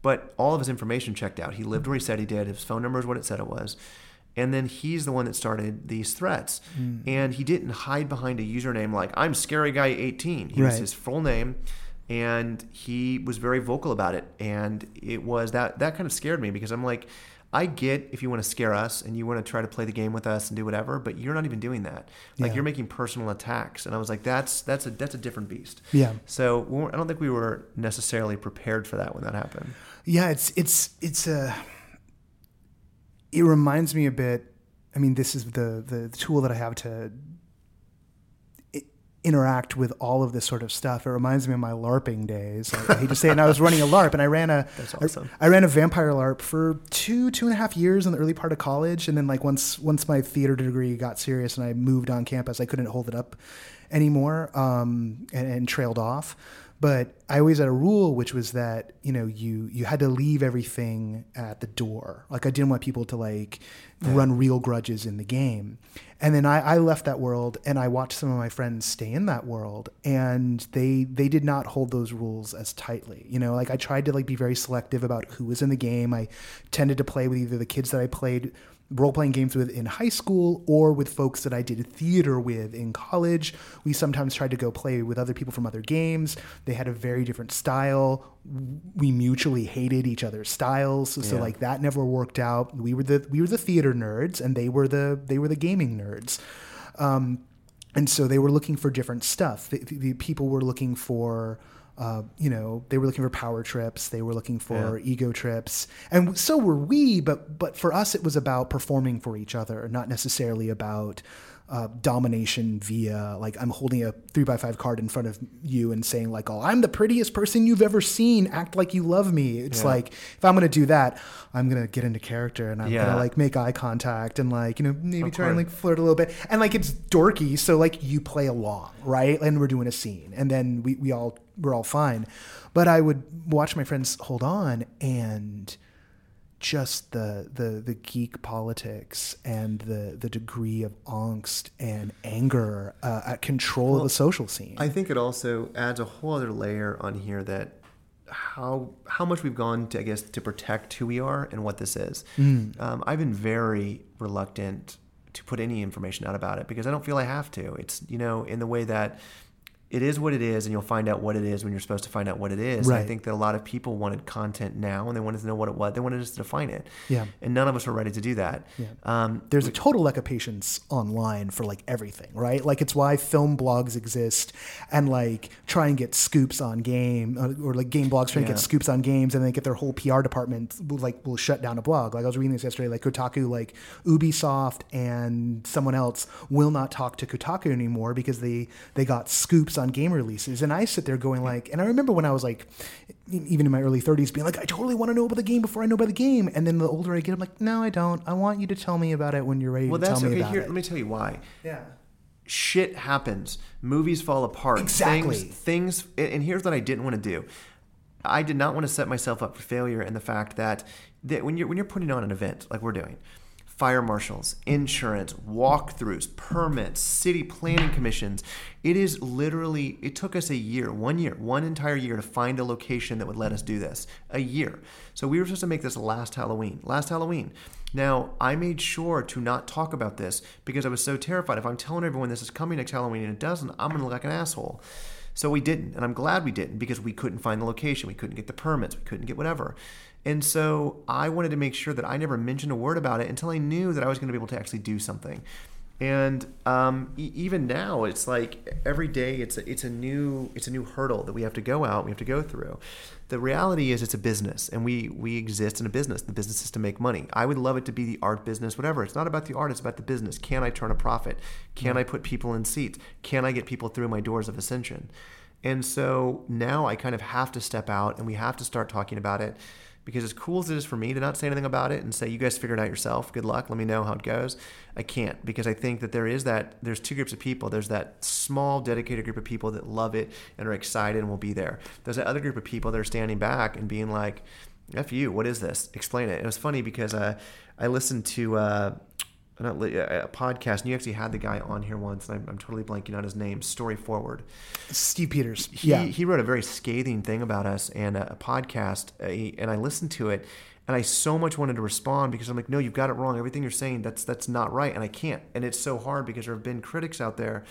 but all of his information checked out. He lived where he said he did. His phone number is what it said it was. And then he's the one that started these threats. Mm. And he didn't hide behind a username like, I'm Scary Guy 18. He right. was his full name. And he was very vocal about it. And it was that, that kind of scared me because I'm like, I get if you want to scare us and you want to try to play the game with us and do whatever, but you're not even doing that. Like yeah. you're making personal attacks, and I was like, that's that's a that's a different beast. Yeah. So I don't think we were necessarily prepared for that when that happened. Yeah, it's it's it's a. It reminds me a bit. I mean, this is the the tool that I have to interact with all of this sort of stuff. It reminds me of my LARPing days. I, I hate to say it. And I was running a LARP, and I ran a awesome. I, I, ran a vampire LARP for two two and a half years in the early part of college, and then like once once my theater degree got serious and I moved on campus, I couldn't hold it up anymore um, and, and trailed off. But I always had a rule, which was that you know you you had to leave everything at the door. Like I didn't want people to like yeah. run real grudges in the game. And then I, I left that world, and I watched some of my friends stay in that world, and they they did not hold those rules as tightly. You know, like I tried to like be very selective about who was in the game. I tended to play with either the kids that I played role playing games with in high school or with folks that I did theater with in college. We sometimes tried to go play with other people from other games. They had a very different style. We mutually hated each other's styles, so, yeah. so like that never worked out. We were the we were the theater nerds, and they were the they were the gaming nerds. Um, and so they were looking for different stuff. The, the people were looking for uh, you know, they were looking for power trips, they were looking for ego trips, and so were we. But but for us, it was about performing for each other, not necessarily about uh, domination via like I'm holding a three by five card in front of you and saying like, "Oh, I'm the prettiest person you've ever seen. Act like you love me." It's Yeah. like if I'm gonna do that, I'm gonna get into character and I'm Yeah. gonna like make eye contact and like you know maybe Of try and like flirt a little bit and like it's dorky, so like you play along, right? And we're doing a scene, and then we we all we're all fine. But I would watch my friends hold on and just the the the geek politics and the the degree of angst and anger uh, at control of the social scene. I think it also adds a whole other layer on here that how how much we've gone to I guess to protect who we are and what this is. Um, I've been very reluctant to put any information out about it because I don't feel I have to. It's you know in the way that it is what it is, and you'll find out what it is when you're supposed to find out what it is. And I think that a lot of people wanted content now, and they wanted to know what it was. They wanted us to define it. Yeah. And none of us were ready to do that. Yeah. Um, There's a total lack of patience online for like everything, right? Like it's why film blogs exist and like try and get scoops on game uh, or like game blogs try and get scoops on games and they get their whole PR department will, like will shut down a blog. Like I was reading this yesterday, like Kotaku, like Ubisoft and someone else will not talk to Kotaku anymore because they they got scoops on game releases. And I sit there going like, and I remember when I was like, even in my early 30s, being like, I totally want to know about the game before I know about the game. And then the older I get, I'm like, no, I don't. I want you to tell me about it when you're ready well, to tell that's me okay. about Here, it. let me tell you why. yeah. shit happens. Movies fall apart. Exactly. Things, things and here's what I didn't want to do. I did not want to set myself up for failure in the fact that, that when you're when you're putting on an event like we're doing, fire marshals, insurance, walkthroughs, permits, city planning commissions, it is literally it took us a year, one year, one entire year to find a location that would let us do this. A year. So we were supposed to make this last Halloween. Last Halloween. Now, I made sure to not talk about this because I was so terrified. If I'm telling everyone this is coming next Halloween and it doesn't, I'm going to look like an asshole. So we didn't. And I'm glad we didn't because we couldn't find the location. We couldn't get the permits. We couldn't get whatever. And so I wanted to make sure that I never mentioned a word about it until I knew that I was going to be able to actually do something. And um, e- even now, it's like every day, it's a, it's a new it's a new hurdle that we have to go out. We have to go through. The reality is, it's a business, and we we exist in a business. The business is to make money. I would love it to be the art business, whatever. It's not about the art; it's about the business. Can I turn a profit? Can I put people in seats? Can I get people through my doors of ascension? And so now I kind of have to step out, and we have to start talking about it because as cool as it is for me to not say anything about it and say you guys figure it out yourself. Good luck. Let me know how it goes i can't. Because i think that there is that there's two groups of people. There's that small dedicated group of people that love it and are excited and will be there. There's that other group of people that are standing back and being like f you. What is this? Explain it. It was funny because uh, i listened to uh, a a podcast and you actually had the guy on here once and I'm, I'm totally blanking on his name StoryForward Steve Peters. he, yeah. he wrote a very scathing thing about us and a, a podcast, he- and I listened to it, and I so much wanted to respond because I'm like, no, you've got it wrong. Everything you're saying, that's that's not right, and I can't. And it's so hard because there have been critics out there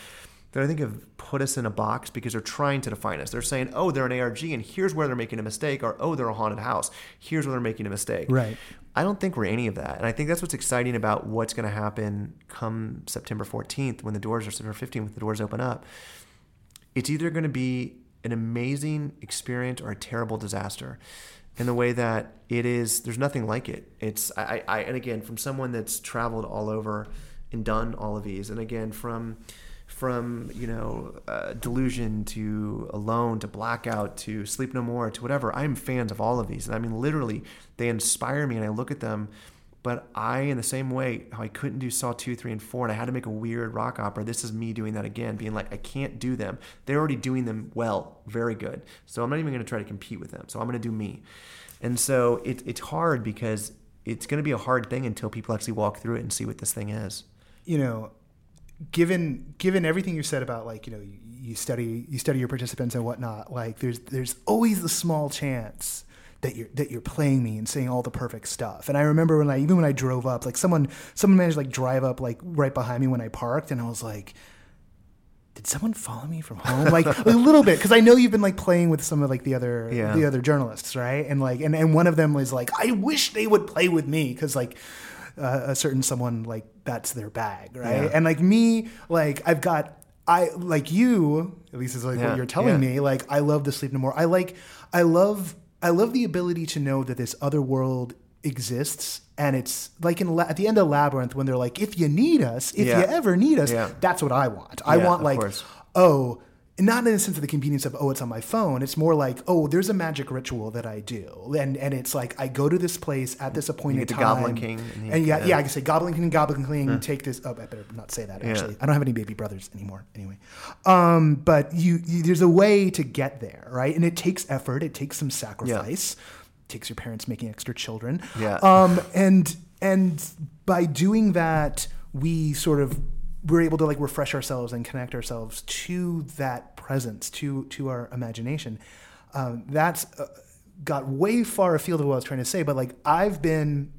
that I think have put us in a box because they're trying to define us. They're saying, oh, they're an ARG, and here's where they're making a mistake, or oh, they're a haunted house. Here's where they're making a mistake. Right. I don't think we're any of that. And I think that's what's exciting about what's going to happen come September 14th when the doors are September 15th, when the doors open up it's either going to be an amazing experience or a terrible disaster in the way that it is there's nothing like it it's i, I and again from someone that's traveled all over and done all of these and again from from you know uh, delusion to alone to blackout to sleep no more to whatever i'm fans of all of these and i mean literally they inspire me and i look at them but I, in the same way, how I couldn't do Saw 2, 3, and 4, and I had to make a weird rock opera, this is me doing that again, being like, I can't do them. They're already doing them well, very good. So I'm not even going to try to compete with them. So I'm going to do me. And so it, it's hard because it's going to be a hard thing until people actually walk through it and see what this thing is. you know, given given everything you said about like you know you, you study you study your participants and whatnot, like there's there's always the small chance that you're that you're playing me and saying all the perfect stuff. And I remember when I even when I drove up, like someone someone managed to like drive up like right behind me when I parked, and I was like. Did someone follow me from home? Like a little bit, because I know you've been like playing with some of like the other Yeah. the other journalists, right? And like, and, and one of them was like, I wish they would play with me, because like uh, a certain someone like that's their bag, right? Yeah. And like me, like I've got I like you. At least is like Yeah, what you're telling yeah. me. Like I love the sleep no more. I like. I love. I love the ability to know that this other world exists, and it's like in La- at the end of Labyrinth when they're like, "If you need us, if you ever need us, that's what I want. I want like, course. oh." Not in the sense of the convenience of oh it's on my phone. It's more like oh there's a magic ritual that I do, and and it's like I go to this place at this appointed get the time. Goblin King, and and, yeah, yeah. yeah, I can say Goblin King, and Goblin King, take this. Oh, I better not say that. Yeah. Actually, I don't have any baby brothers anymore. Anyway, um, but you, you, there's a way to get there, right? And it takes effort. It takes some sacrifice. It takes your parents making extra children. Yeah. Um, and and by doing that, we sort of we're able to like refresh ourselves and connect ourselves to that presence, to to our imagination. Um, that's uh, got way far afield of what I was trying to say, but like I've been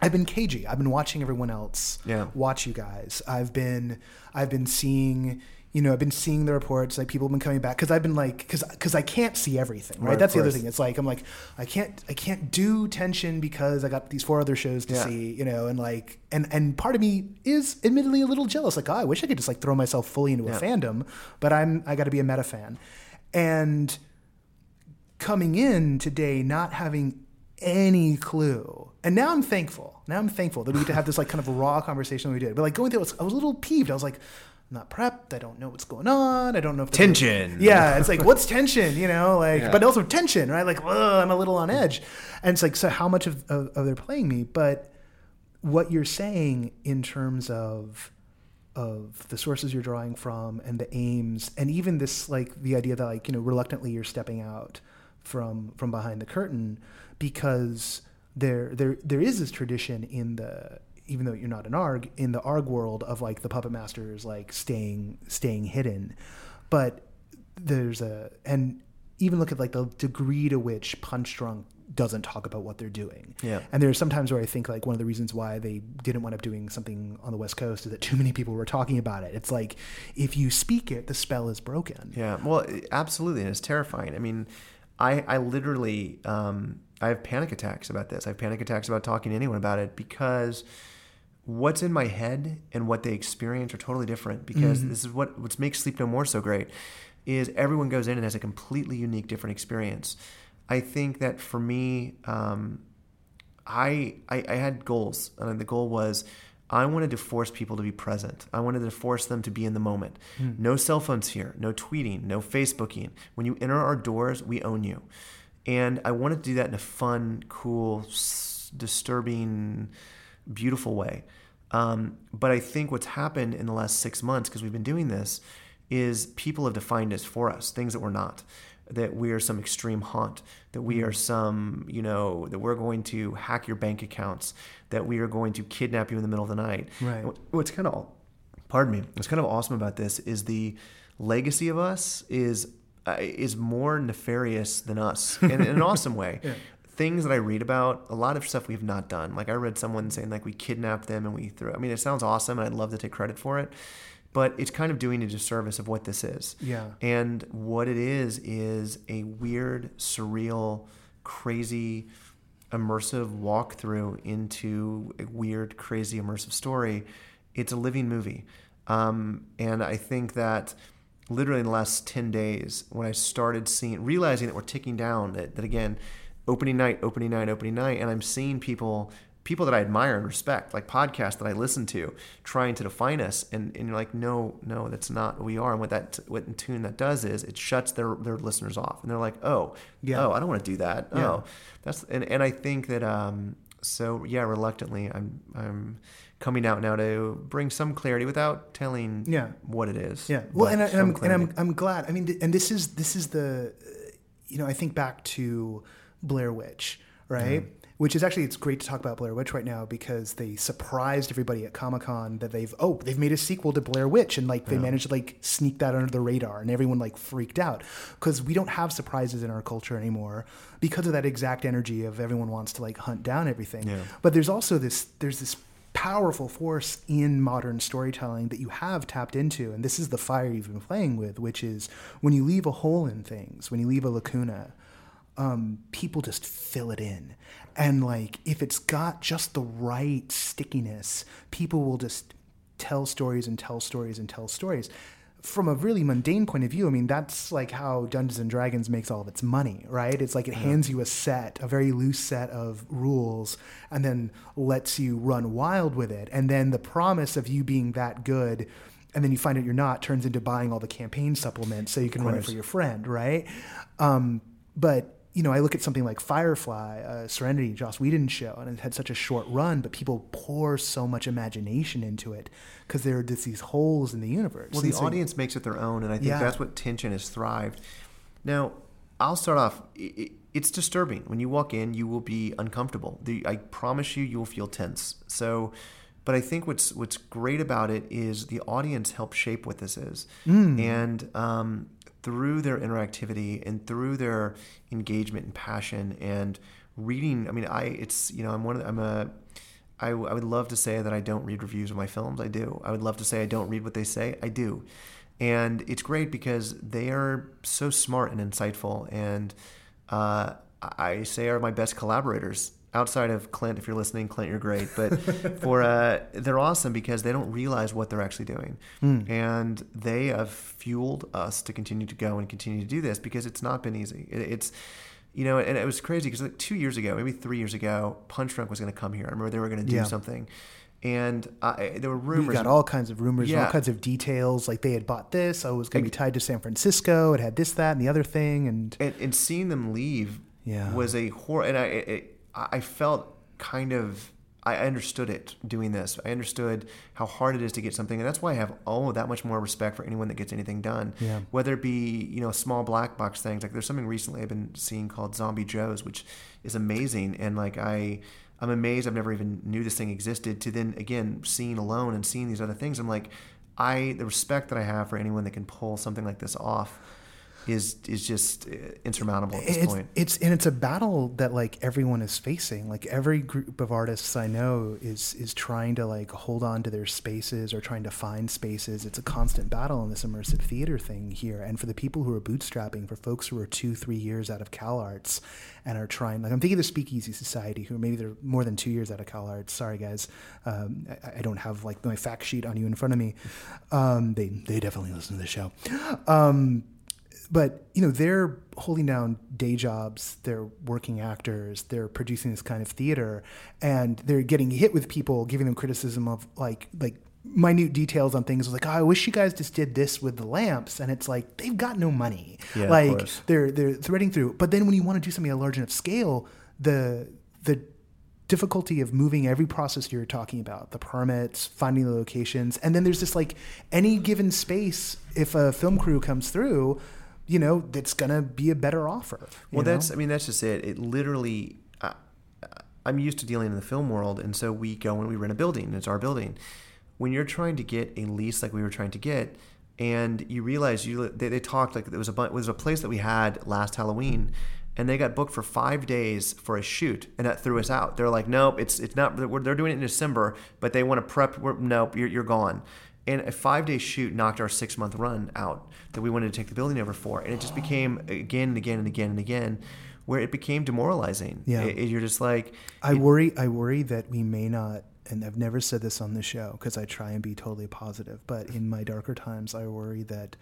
I've been cagey. I've been watching everyone else Yeah. watch you guys. I've been I've been seeing you know I've been seeing the reports like people have been coming back because I've been like because because I can't see everything right. Right, That's the other thing. It's like I'm like I can't I can't do tension because I got these four other shows to Yeah. see you know and like and and part of me is admittedly a little jealous like oh, I wish I could just like throw myself fully into a fandom but I'm I got to be a meta fan and coming in today not having any clue. And now I'm thankful. Now I'm thankful that we get to have this like kind of raw conversation we did. But like going through, it, I was a little peeved. I was like, I'm not prepped. I don't know what's going on. I don't know if Tension. Yeah, it's like what's tension, you know, like, Yeah. but also tension, right? Like, I'm a little on edge, and it's like, so how much of, of, of they're playing me? But what you're saying in terms of of the sources you're drawing from and the aims and even this like the idea that like you know reluctantly you're stepping out from from behind the curtain because there there there is this tradition in the even though you're not an arg in the arg world of like the puppet masters like staying staying hidden but there's a and even look at like the degree to which Punchdrunk doesn't talk about what they're doing Yeah. and there's sometimes where I think like one of the reasons why they didn't wind up doing something on the West Coast is that too many people were talking about it. It's like if you speak it, the spell is broken. Yeah, well, absolutely, and it's terrifying. I mean, I I literally um, I have panic attacks about this. I have panic attacks about talking to anyone about it because what's in my head and what they experience are totally different. Because this is what what makes Sleep No More so great is everyone goes in and has a completely unique, different experience. I think that for me, um, I, I I had goals, and the goal was I wanted to force people to be present. I wanted to force them to be in the moment. No cell phones here, no tweeting, no Facebooking. When you enter our doors, we own you, and I wanted to do that in a fun, cool, s- disturbing, beautiful way. Um, but I think what's happened in the last six months, because we've been doing this, is people have defined us for us things that we're not that we are some extreme haunt, that we are some, you know, that we're going to hack your bank accounts, that we are going to kidnap you in the middle of the night. Right. What- What's kind of, pardon me, what's kind of awesome about this is the legacy of us is uh, is more nefarious than us in, in an awesome way. Things that I read about, a lot of stuff we have not done. Like I read someone saying like we kidnapped them and we threw. I mean, it sounds awesome, and I'd love to take credit for it, but it's kind of doing a disservice of what this is. Yeah. And what it is is a weird, surreal, crazy, immersive walkthrough into a weird, crazy, immersive story. It's a living movie. Um, and I think that literally in the last 10 days, when I started seeing, realizing that we're ticking down, that, that again, opening night, opening night, opening night, and I'm seeing people people that I admire and respect, like podcasts that I listen to, trying to define us, and, and you're like, no, no, that's not what we are. And what that what in tune that does is it shuts their their listeners off, and they're like, oh, Yeah. oh, I don't want to do that. Yeah. Oh, that's and, and I think that um so yeah, reluctantly, I'm I'm coming out now to bring some clarity without telling Yeah. what it is. Yeah. Well, and, I, and, I'm, and. I'm I'm glad. I mean, and this is this is the, uh, you know, I think back to Blair Witch, right? Which is actually it's great to talk about Blair Witch right now because they surprised everybody at Comic Con that they've oh they've made a sequel to Blair Witch and like they managed to like sneak that under the radar and everyone like freaked out because we don't have surprises in our culture anymore because of that exact energy of everyone wants to like hunt down everything. Yeah. But there's also this there's this powerful force in modern storytelling that you have tapped into and this is the fire you've been playing with which is when you leave a hole in things when you leave a lacuna um, people just fill it in. And like if it's got just the right stickiness people will just tell stories and tell stories and tell stories from a really mundane point of view, I mean, that's like how Dungeons and Dragons makes all of its money, right? It's like it hands you a set, a very loose set of rules, and then lets you run wild with it. And then the promise of you being that good, and then you find out you're not, turns into buying all the campaign supplements so you can run it for your friend, right? Um, but you know, I look at something like Firefly, uh, Serenity, Joss Whedon's show, and it had such a short run, but people pour so much imagination into it because there are just these holes in the universe. Well, the so- audience makes it their own, and I think Yeah. that's what tension has thrived. Now, I'll start off. It's disturbing when you walk in. You will be uncomfortable. The, I promise you, you will feel tense. So, but I think what's what's great about it is the audience helps shape what this is, and um, through their interactivity and through their engagement and passion and reading. I mean, I it's you know I'm one of the, I'm a I, w- I would love to say that I don't read reviews of my films. I do. I would love to say I don't read what they say. I do. And it's great because they are so smart and insightful. And uh, I say are my best collaborators outside of Clint. If you're listening, Clint, you're great. But for uh, they're awesome because they don't realize what they're actually doing, and they have fueled us to continue to go and continue to do this because it's not been easy. It, it's you know, and it was crazy because like two years ago, maybe three years ago, Punchdrunk was going to come here. I remember they were going to do Yeah. something, and I, there were rumors. we got all kinds of rumors, Yeah. all kinds of details. Like they had bought this, oh, it was going to be tied to San Francisco. It had this, that, and the other thing, and and, and seeing them leave Yeah. was a horror. And I, it, I felt kind of, I understood it doing this. I understood how hard it is to get something, and that's why I have oh that much more respect for anyone that gets anything done. Yeah. Whether it be you know small black box things like there's something recently I've been seeing called Zombie Joe's, which is amazing, and like I. I'm amazed I've never even knew this thing existed to then again seeing alone and seeing these other things. I'm like, I the respect that I have for anyone that can pull something like this off is is just uh, insurmountable at this it's, point. it's and it's a battle that like everyone is facing. Like every group of artists I know is is trying to like hold on to their spaces or trying to find spaces. It's a constant battle in this immersive theater thing here. And for the people who are bootstrapping, for folks who are two, three years out of CalArts and are trying, like I'm thinking of the Speakeasy Society, who maybe they're more than two years out of CalArts. Sorry guys, um, I, I don't have like my fact sheet on you in front of me. Um, they they definitely listen to the show. Um, but you know they're holding down day jobs they're working actors they're producing this kind of theater and they're getting hit with people giving them criticism of like like minute details on things like oh, i wish you guys just did this with the lamps and it's like they've got no money. Yeah, like they're they're threading through. But then when you want to do something at a large enough scale the the difficulty of moving every process you're talking about the permits finding the locations and then there's this like any given space if a film crew comes through you know that's gonna be a better offer Well, know? that's I mean that's just it. It literally. I, I'm used to dealing in the film world, and so we go and we rent a building. and It's our building. When you're trying to get a lease like we were trying to get, and you realize you they, they talked like there was a was a place that we had last Halloween, and they got booked for five days for a shoot, and that threw us out. They're like, nope, it's it's not. They're they're doing it in December, but they want to prep. We're, nope, you're you're gone. And a five day shoot knocked our six month run out that we wanted to take the building over for. And it just became again and again and again and again where it became demoralizing. Yeah. It- it- you're just like, I worry. I worry that we may not, and I've never said this on the show because I try and be totally positive. But in my darker times, I worry that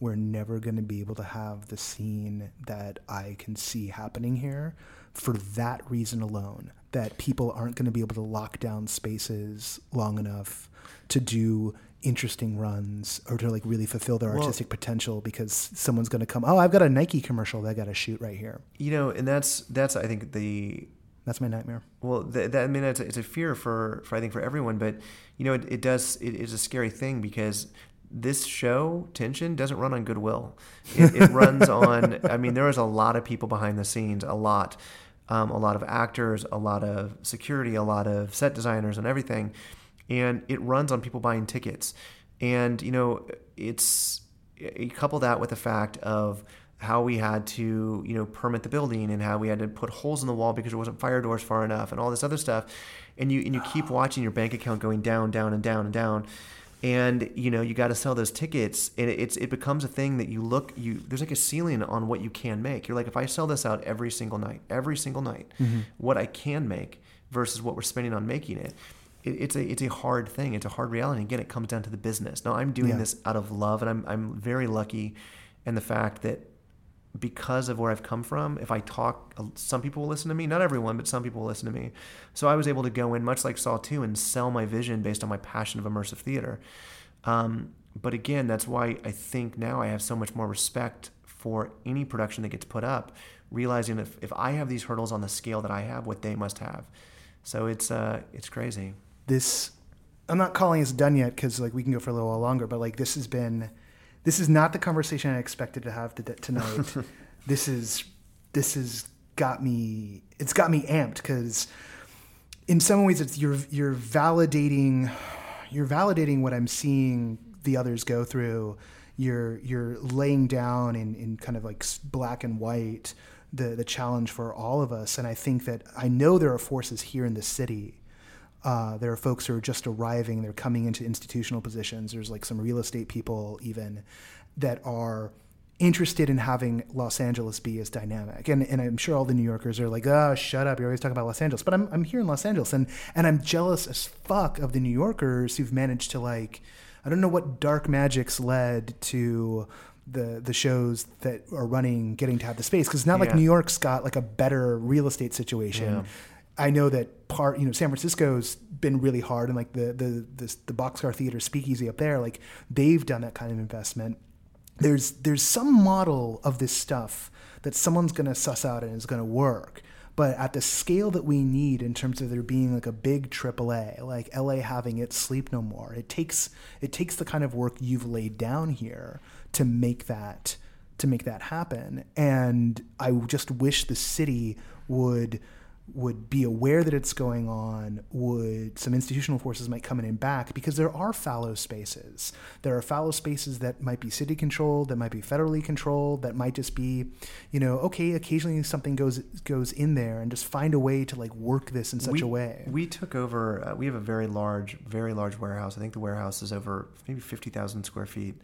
we're never going to be able to have the scene that I can see happening here for that reason alone. That people aren't going to be able to lock down spaces long enough to do interesting runs or to like really fulfill their Well- artistic potential because someone's going to come oh i've got a nike commercial that i got to shoot right here you know, and that's, that's, I think the, that's my nightmare Well, that, that I mean, it's a, it's a fear for, for I think for everyone, but you know, it, it does it is a scary thing because this show tension doesn't run on goodwill. It, it runs on. I mean, there is a lot of people behind the scenes, a lot, um, a lot of actors, a lot of security, a lot of set designers, and everything, and it runs on people buying tickets, and you know, it's you couple that with the fact of how we had to, you know, permit the building and how we had to put holes in the wall because there wasn't fire doors far enough and all this other stuff. And you and you keep watching your bank account going down, down, and down and down. And you know you got to sell those tickets, and it's it becomes a thing that you look you. There's like a ceiling on what you can make. You're like, if I sell this out every single night, every single night, mm-hmm. what I can make versus what we're spending on making it, it, it's a it's a hard thing. It's a hard reality. Again, it comes down to the business. Now, I'm doing Yeah. this out of love, and I'm I'm very lucky, in the fact that because of where I've come from, if I talk, some people will listen to me. Not everyone, but some people will listen to me. So I was able to go in, much like Saw 2, and sell my vision based on my passion of immersive theater. Um, but again, that's why I think now I have so much more respect for any production that gets put up, realizing if, if I have these hurdles on the scale that I have, what they must have. So it's uh, it's crazy. This i'm not calling us done yet because like we can go for a little while longer but like this has been this is not the conversation i expected to have tonight. This is this has got me it's got me amped because in some ways it's you're you're validating you're validating what i'm seeing the others go through. You're you're laying down in, in kind of like black and white the the challenge for all of us and i think that i know there are forces here in the city uh, there are folks who are just arriving. They're coming into institutional positions. There's like some real estate people even that are interested in having Los Angeles be as dynamic. And and I'm sure all the New Yorkers are like, oh, shut up. You're always talking about Los Angeles. But I'm I'm here in Los Angeles and and I'm jealous as fuck of the New Yorkers who've managed to like I don't know what dark magics led to the the shows that are running getting to have the space because it's not like New York's got like a better real estate situation. Yeah. I know that part, you know, San Francisco's been really hard, and like the the the, the Boxcar Theater Speakeasy up there, like they've done that kind of investment. There's there's some model of this stuff that someone's going to suss out and is going to work, but at the scale that we need in terms of there being like a big AAA, like LA having its Sleep No More, it takes it takes the kind of work you've laid down here to make that to make that happen. And I just wish the city would would be aware that it's going on, would some institutional forces might come in and back because there are fallow spaces. There are fallow spaces that might be city controlled, that might be federally controlled, that might just be, you know, okay, occasionally something goes goes in there and just find a way to like work this in such we, a way. We took over. Uh, we have a very large, very large warehouse. I think the warehouse is over maybe fifty thousand square feet,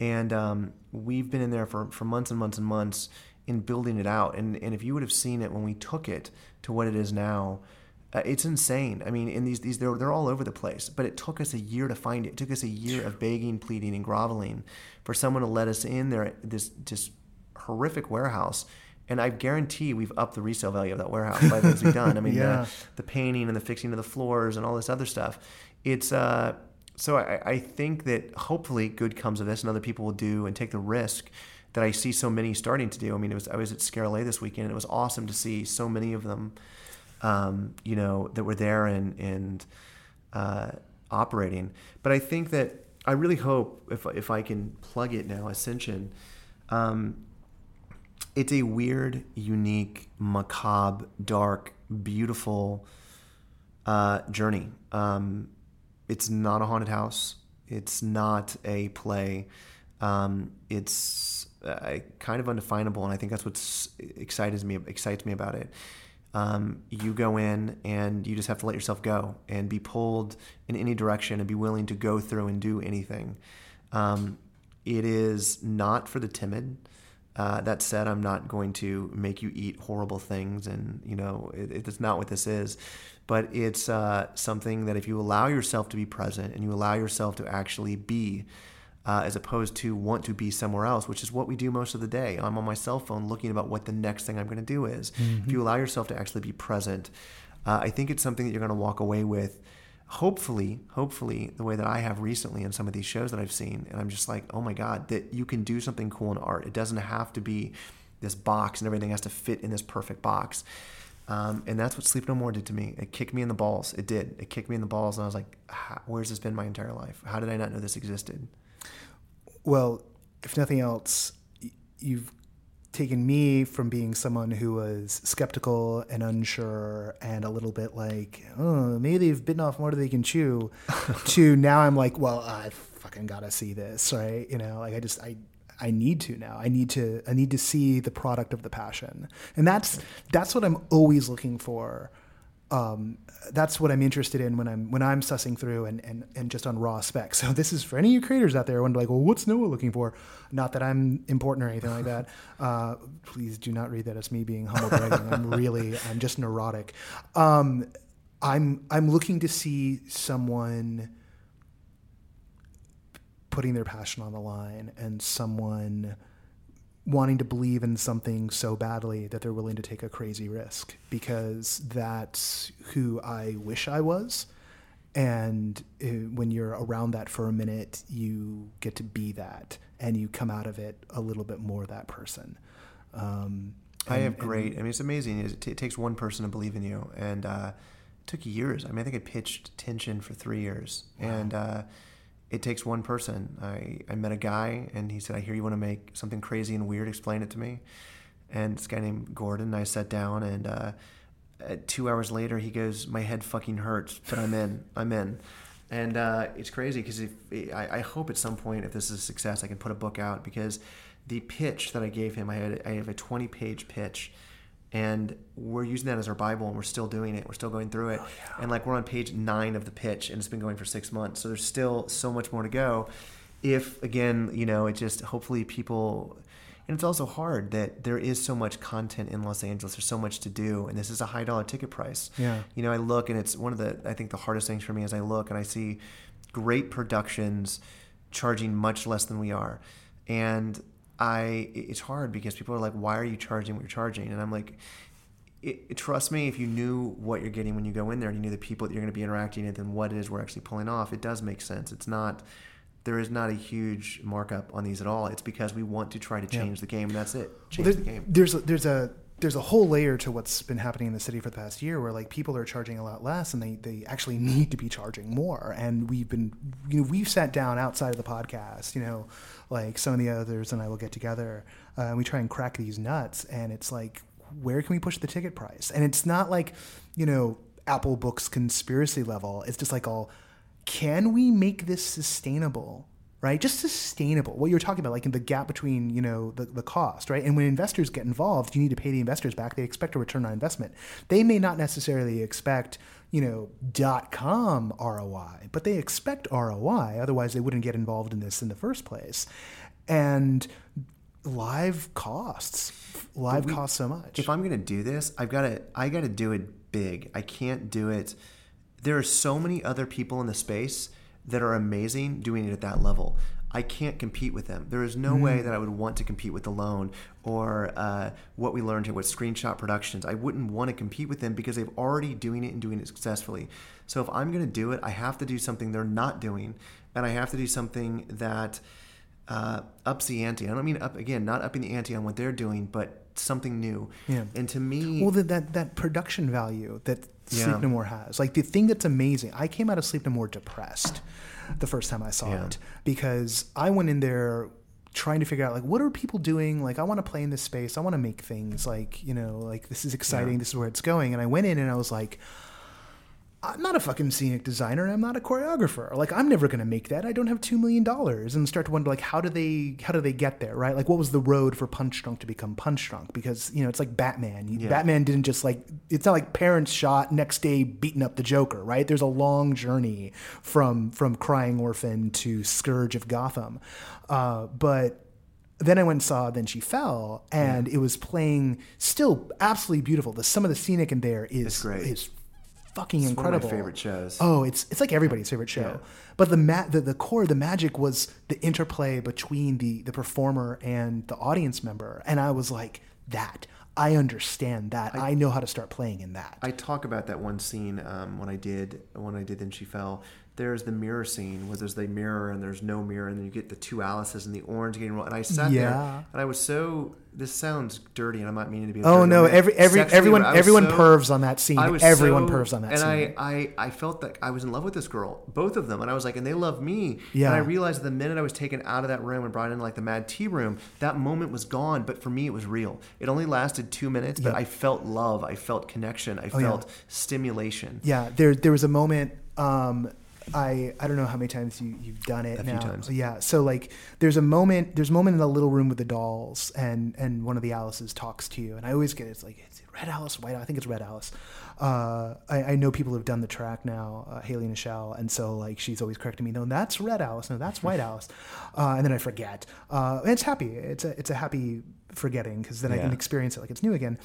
and um, we've been in there for, for months and months and months in building it out. And and if you would have seen it when we took it to what it is now. Uh, it's insane. I mean, in these these they're they're all over the place. But it took us a year to find it. It took us a year of begging, pleading, and groveling for someone to let us in there. This just horrific warehouse. And I guarantee we've upped the resale value of that warehouse by the things we've done. I mean, Yeah. the, the painting and the fixing of the floors and all this other stuff. It's uh, so I, I think that hopefully good comes of this, and other people will do and take the risk that I see so many starting to do. I mean, it was I was at ScareLA this weekend, and it was awesome to see so many of them, um, you know, that were there and and uh, operating. But I think that I really hope if if I can plug it now, Ascension. Um, it's a weird, unique, macabre, dark, beautiful uh, journey. Um, it's not a haunted house. It's not a play. Um, it's uh, kind of undefinable, and I think that's what excites me excites me about it. Um, you go in and you just have to let yourself go and be pulled in any direction and be willing to go through and do anything. Um, it is not for the timid. Uh, that said, I'm not going to make you eat horrible things, and you know it, it's not what this is. But it's uh, something that if you allow yourself to be present and you allow yourself to actually be, uh, as opposed to want to be somewhere else, which is what we do most of the day. I'm on my cell phone looking about what the next thing I'm going to do is. Mm-hmm. If you allow yourself to actually be present, uh, I think it's something that you're going to walk away with hopefully, hopefully, the way that I have recently in some of these shows that I've seen, and I'm just like, oh my god, that you can do something cool in art. It doesn't have to be this box and everything has to fit in this perfect box. Um, and that's what Sleep No More did to me. It kicked me in the balls. It did. It kicked me in the balls, and I was like, "Where's this been my entire life? How did I not know this existed?" Well, if nothing else, you've taken me from being someone who was skeptical and unsure and a little bit like, oh, maybe they've bitten off more than they can chew, to now I'm like, well, I fucking gotta see this, right? You know, like I just I I need to now. I need to I need to see the product of the passion, and that's that's what I'm always looking for. Um, that's what I'm interested in when I'm when I'm sussing through and, and, and just on raw specs. So this is for any of you creators out there who wonder like, well, what's Noah looking for? Not that I'm important or anything like that. Uh, please do not read that as me being humble bragging. I'm really I'm just neurotic. Um, I'm I'm looking to see someone putting their passion on the line and someone wanting to believe in something so badly that they're willing to take a crazy risk because that's who I wish I was. And uh, when you're around that for a minute, you get to be that and you come out of it a little bit more that person. Um, I have great. I mean, it's amazing. It, t- it takes one person to believe in you, and uh, it took years. I mean, I think I pitched tension for three years, and uh, it takes one person. I, I met a guy, and he said, "I hear you want to make something crazy and weird. Explain it to me." And this guy named Gordon. And I sat down, and uh, two hours later, he goes, "My head fucking hurts, but I'm in. I'm in." And uh, it's crazy because if I, I hope at some point, if this is a success, I can put a book out because the pitch that I gave him, I had I have a 20 page pitch, and we're using that as our bible, and we're still doing it. We're still going through it, oh, and like we're on page nine of the pitch, and it's been going for six months. So there's still so much more to go. If again, you know, it just hopefully people and it's also hard that there is so much content in Los Angeles. There's so much to do, and this is a high dollar ticket price. Yeah. You know, I look, and it's one of the I think the hardest things for me is I look and I see great productions charging much less than we are, and I it's hard because people are like, why are you charging what you're charging? And I'm like. It, it- trust me, if you knew what you're getting when you go in there, and you knew the people that you're going to be interacting with, and what it is we're actually pulling off, it does make sense. It's not there is not a huge markup on these at all. It's because we want to try to change the game, and that's it. Change Well, the game. There's a, there's a there's a whole layer to what's been happening in the city for the past year, where like people are charging a lot less, and they they actually need to be charging more. And we've been, you know, we've sat down outside of the podcast, you know, like some of the others and I will get together, uh, and we try and crack these nuts. And it's like, where can we push the ticket price? And it's not like, you know, Apple Books conspiracy level. It's just like all, can we make this sustainable? Right? Just sustainable. What you're talking about, like in the gap between, you know, the, the cost, right? And when investors get involved, you need to pay the investors back. They expect a return on investment. They may not necessarily expect, you know, dot com ROI, but they expect ROI. Otherwise, they wouldn't get involved in this in the first place. And live costs, live we- costs so much. If I'm going to do this, I've got to I got to do it big. I can't do it. There are so many other people in the space that are amazing doing it at that level. I can't compete with them. There is no way that I would want to compete with Alone or uh, what we learned here with Screenshot Productions. I wouldn't want to compete with them because they've already doing it and doing it successfully. So if I'm going to do it, I have to do something they're not doing, and I have to do something that uh, ups the ante. I don't mean up again, not upping the ante on what they're doing, but something new. Yeah. And to me, Well, that, that production value that Yeah. Sleep No More has, like the thing that's amazing. I came out of Sleep No More depressed the first time I saw Yeah. it because I went in there trying to figure out like what are people doing like i want to play in this space i want to make things like you know like this is exciting Yeah. this is where it's going and i went in and i was like I'm not a fucking scenic designer. and I'm not a choreographer. Like I'm never gonna make that. I don't have two million dollars. And start to wonder like how do they how do they get there, right? Like what was the road for Punchdrunk to become Punchdrunk? Because you know it's like Batman. Yeah. Batman didn't just like it's not like parents shot next day beating up the Joker, right? There's a long journey from from Crying Orphan to Scourge of Gotham, uh, but then I went and saw Then She Fell, and it was playing still absolutely beautiful. The some of the scenic in there is is fucking It's one of my incredible. favorite shows. Oh, it's it's like everybody's favorite show. Yeah. But the, ma- the the core, the magic was the interplay between the the performer and the audience member, and I was like, that I understand that. I, know how to start playing in that. I talk about that one scene um, when I did when I did then she fell. There's the mirror scene where there's the mirror and there's no mirror, and then you get the two Alices and the orange getting rolled. And I sat there and I was so. This sounds dirty, and I'm not meaning to be. oh no! Every every Sexually, everyone everyone so- pervs on that scene. Everyone so- pervs on that and scene. I, I, I felt that I was in love with this girl, both of them, and I was like, and they love me. Yeah. And I realized the minute I was taken out of that room and brought into like the Mad Tea room, that moment was gone. But for me, it was real. It only lasted two minutes, but. I felt love. I felt connection. I Oh, yeah. felt stimulation. Yeah, there there was a moment. Um, I I don't know how many times you you've done it A few now. times. Yeah, so like there's a moment there's a moment in the little room with the dolls, and and one of the Alices talks to you, and I always get it's like is it Red Alice, White Alice? I think it's Red Alice. Uh, I, I know people who've done the track now, uh, Haley Nichelle, and so like she's always correcting me. No, that's Red Alice. No, that's White Alice. Uh, and then I forget. Uh, and it's happy. It's a it's a happy forgetting because then I can experience it like it's new again.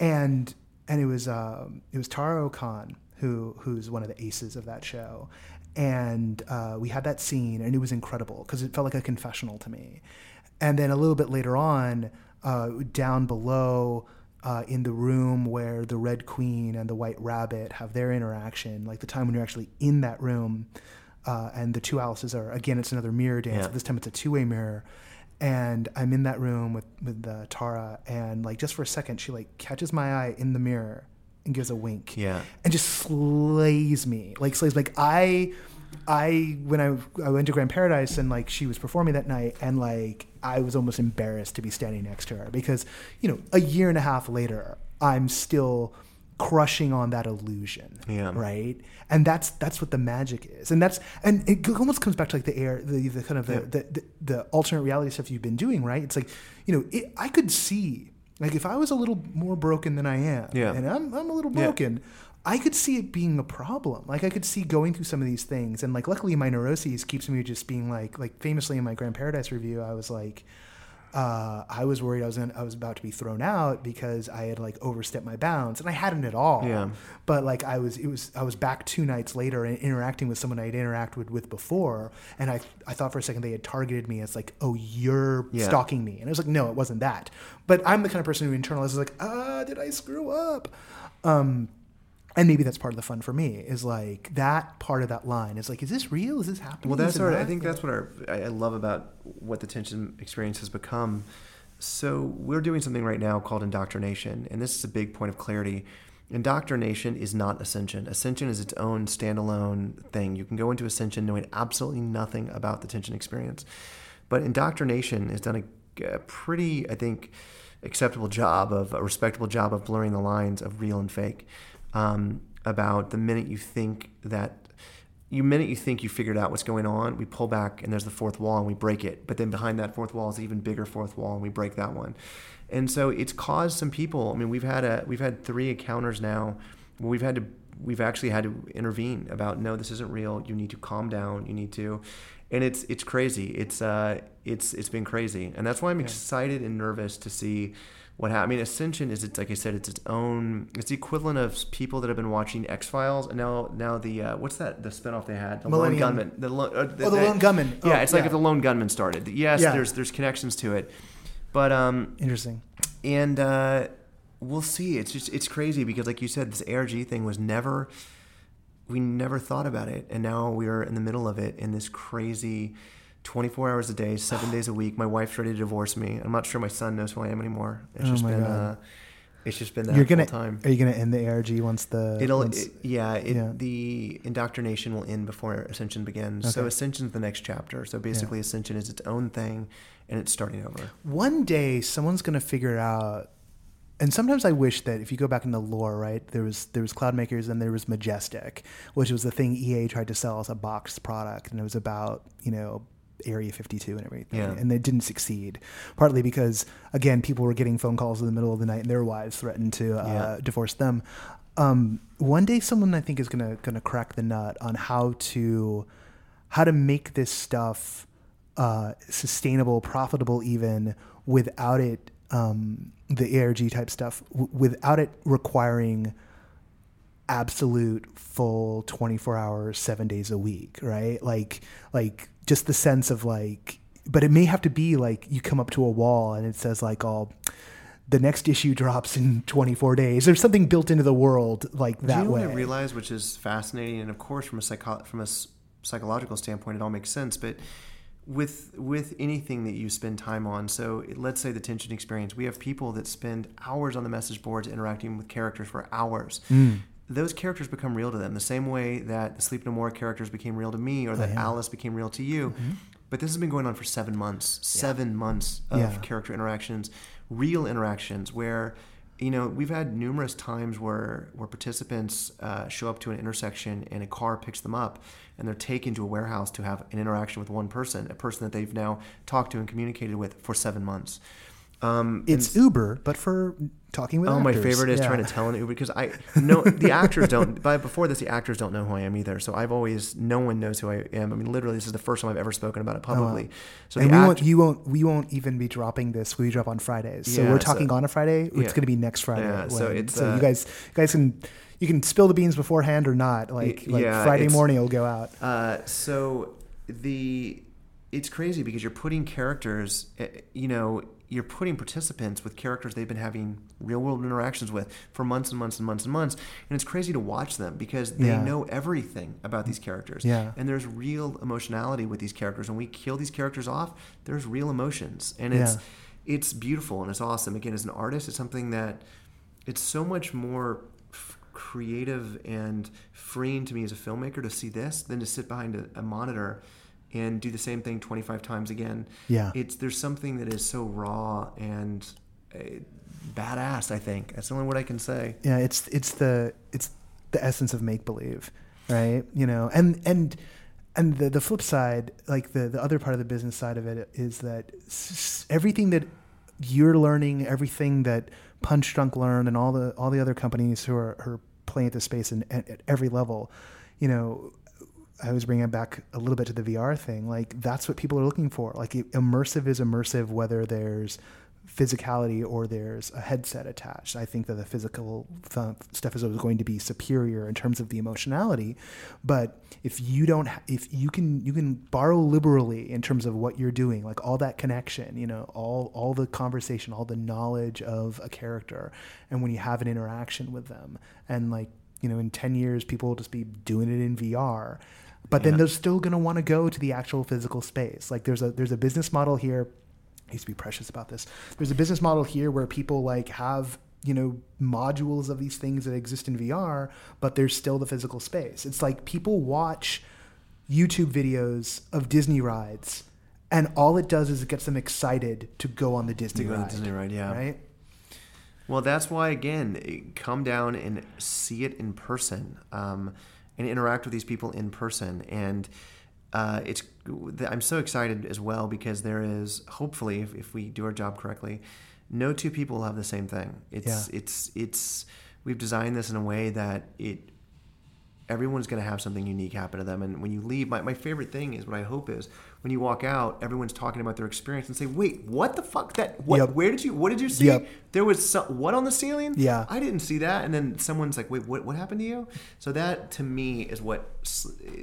And and it was um, it was Tara Khan who who's one of the aces of that show, and uh, we had that scene, and it was incredible because it felt like a confessional to me. And then a little bit later on, uh, down below. Uh, in the room where the Red Queen and the White Rabbit have their interaction, like the time when you're actually in that room, uh, and the two Alices are again, it's another mirror dance. Yeah. But this time it's a two way mirror, and I'm in that room with with uh, Tara, and like just for a second, she like catches my eye in the mirror and gives a wink, Yeah. and just slays me, like slays like I. I when I I went to Grand Paradise and like she was performing that night and like I was almost embarrassed to be standing next to her because you know a year and a half later I'm still crushing on that illusion Yeah. right and that's that's what the magic is and that's and it almost comes back to like the air the, the kind of the, Yeah. the, the the alternate reality stuff you've been doing right it's like you know it, i could see like if i was a little more broken than i am Yeah. and i'm, I'm a little Yeah. broken i could see it being a problem like i could see going through some of these things and like luckily my neuroses keeps me just being like like famously in my grand paradise review i was like uh, I was worried I was gonna, I was about to be thrown out because I had like overstepped my bounds, and I hadn't at all. Yeah. But like I was, it was I was back two nights later and interacting with someone I'd interacted with before, and I I thought for a second they had targeted me as like, oh, you're Yeah. stalking me, and I was like, no, it wasn't that. But I'm the kind of person who internalizes like, ah, did I screw up? Um, and maybe that's part of the fun for me is like that part of that line is like, is this real? Is this happening? Well, that's our. I think that's what our. I I love about what the tension experience has become. So we're doing something right now called indoctrination, and this is a big point of clarity. Indoctrination is not ascension. Ascension is its own standalone thing. You can go into ascension knowing absolutely nothing about the tension experience, but indoctrination has done a, a pretty, I think, acceptable job of a respectable job of blurring the lines of real and fake. Um, about the minute you think that you minute you think you figured out what's going on, we pull back and there's the fourth wall and we break it. But then behind that fourth wall is an even bigger fourth wall and we break that one. And so it's caused some people. I mean, we've had a we've had three encounters now. Where we've had to we've actually had to intervene about no, this isn't real. You need to calm down. You need to, and it's it's crazy. It's uh it's it's been crazy, and that's why I'm excited and nervous to see what happens. I mean, Ascension is it's like I said, it's its own. It's the equivalent of people that have been watching X Files, and now now the uh, what's that the spinoff they had, the Lone Gunman, the, lo- uh, Oh, the Lone Gunman. Yeah, Oh, it's like yeah. if the Lone Gunman started. Yes, Yeah. there's there's connections to it, but um, interesting. and uh, we'll see. It's just it's crazy because, like you said, this ARG thing was never we never thought about it, and now we're in the middle of it in this crazy. 24 hours a day, seven days a week. My wife's ready to divorce me. I'm not sure my son knows who I am anymore. It's Oh just been, uh, it's just been that You're gonna whole time. are you gonna end the ARG once the It'll, once- it- yeah, it, yeah. The indoctrination will end before Ascension begins. So Okay. Ascension's the next chapter. So basically, Ascension is its own thing, and it's starting over. one day someone's gonna figure out and sometimes I wish that if you go back in the lore, right, there was there was Cloudmakers and there was Majestic, which was the thing EA tried to sell as a boxed product, and it was about you know Area 52 and everything, Yeah. and they didn't succeed. Partly because again, people were getting phone calls in the middle of the night, and their wives threatened to uh, Yeah. divorce them. Um, one day, someone I think is gonna gonna crack the nut on how to how to make this stuff uh, sustainable, profitable, even without it, um, the ARG type stuff, w- without it requiring absolute full 24 hours, seven days a week, right? Like, like just the sense of like, but it may have to be like you come up to a wall and it says like all. The next issue drops in 24 days. There's something built into the world like that Do you know way. what I realized, which is fascinating, and of course, from a psycho- from a psychological standpoint, it all makes sense. But with with anything that you spend time on, so let's say the tension experience, we have people that spend hours on the message boards interacting with characters for hours. Mm. Those characters become real to them, the same way that the Sleep No More characters became real to me, or that Oh, yeah. Alice became real to you. But this has been going on for seven months. Seven months of Yeah. character interactions, real interactions, where you know we've had numerous times where where participants uh, show up to an intersection and a car picks them up and they're taken to a warehouse to have an interaction with one person, a person that they've now talked to and communicated with for seven months. Um, It's Uber, but for talking with Oh, my favorite is Yeah. trying to tell an Uber because I know the actors don't. But before this, the actors don't know who I am either. So I've always no one knows who I am. I mean, literally, this is the first time I've ever spoken about it publicly. So Oh, and the we act- won't, you won't, we won't even be dropping this. We drop on Fridays, so Yeah, we're so- talking on a Friday. It's yeah. going to be next Friday. Yeah, so it's, so uh, you guys, you guys can, you can spill the beans beforehand or not. Like, like Friday morning will go out. Uh, so the it's crazy because you're putting characters, eh, you know, you're putting participants with characters they've been having real world interactions with for months and months and months and months, and it's crazy to watch them because they Yeah. know everything about these characters. Yeah. and there's real emotionality with these characters. When we kill these characters off, there's real emotions, and it's Yeah. it's beautiful and it's awesome. Again, as an artist, it's something that it's so much more f- creative and freeing to me as a filmmaker to see this than to sit behind a, a monitor and do the same thing 25 times again. Yeah. It's there's something that is so raw and uh, badass, I think. That's the only word I can say. yeah it's it's the it's the essence of make believe right you know and and and the the flip side like the the other part of the business side of it is that s- everything that you're learning everything that Punchdrunk learned and all the all the other companies who are, are playing at this space and at, at every level you know I was bringing it back a little bit to the VR thing. Like that's what people are looking for. Like immersive is immersive, whether there's physicality or there's a headset attached. I think that the physical th- stuff is always going to be superior in terms of the emotionality. But if you don't, ha- if you can, you can borrow liberally in terms of what you're doing, like all that connection, you know, all all the conversation, all the knowledge of a character, and when you have an interaction with them, and like you know, in ten years, people will just be doing it in VR. But then Yeah. they're still going to want to go to the actual physical space. Like there's a there's a business model here. I used to be precious about this. There's a business model here where people like have you know modules of these things that exist in VR, but there's still the physical space. It's like people watch YouTube videos of Disney rides, and all it does is it gets them excited to go on the Disney go on the ride. Disney ride, yeah. Right. Well, that's why again, come down and see it in person, um, and interact with these people in person. And uh, it's I'm so excited as well because there is hopefully, if, if we do our job correctly, no two people will have the same thing. It's Yeah. it's it's we've designed this in a way that it everyone's going to have something unique happen to them. And when you leave, my, my favorite thing is what I hope is when you walk out, everyone's talking about their experience and say, "Wait, what the fuck? That what? Yep. Where did you? What did you see? Yep. There was some, what on the ceiling? Yeah. I didn't see that." And then someone's like, "Wait, what? What happened to you?" So that to me is what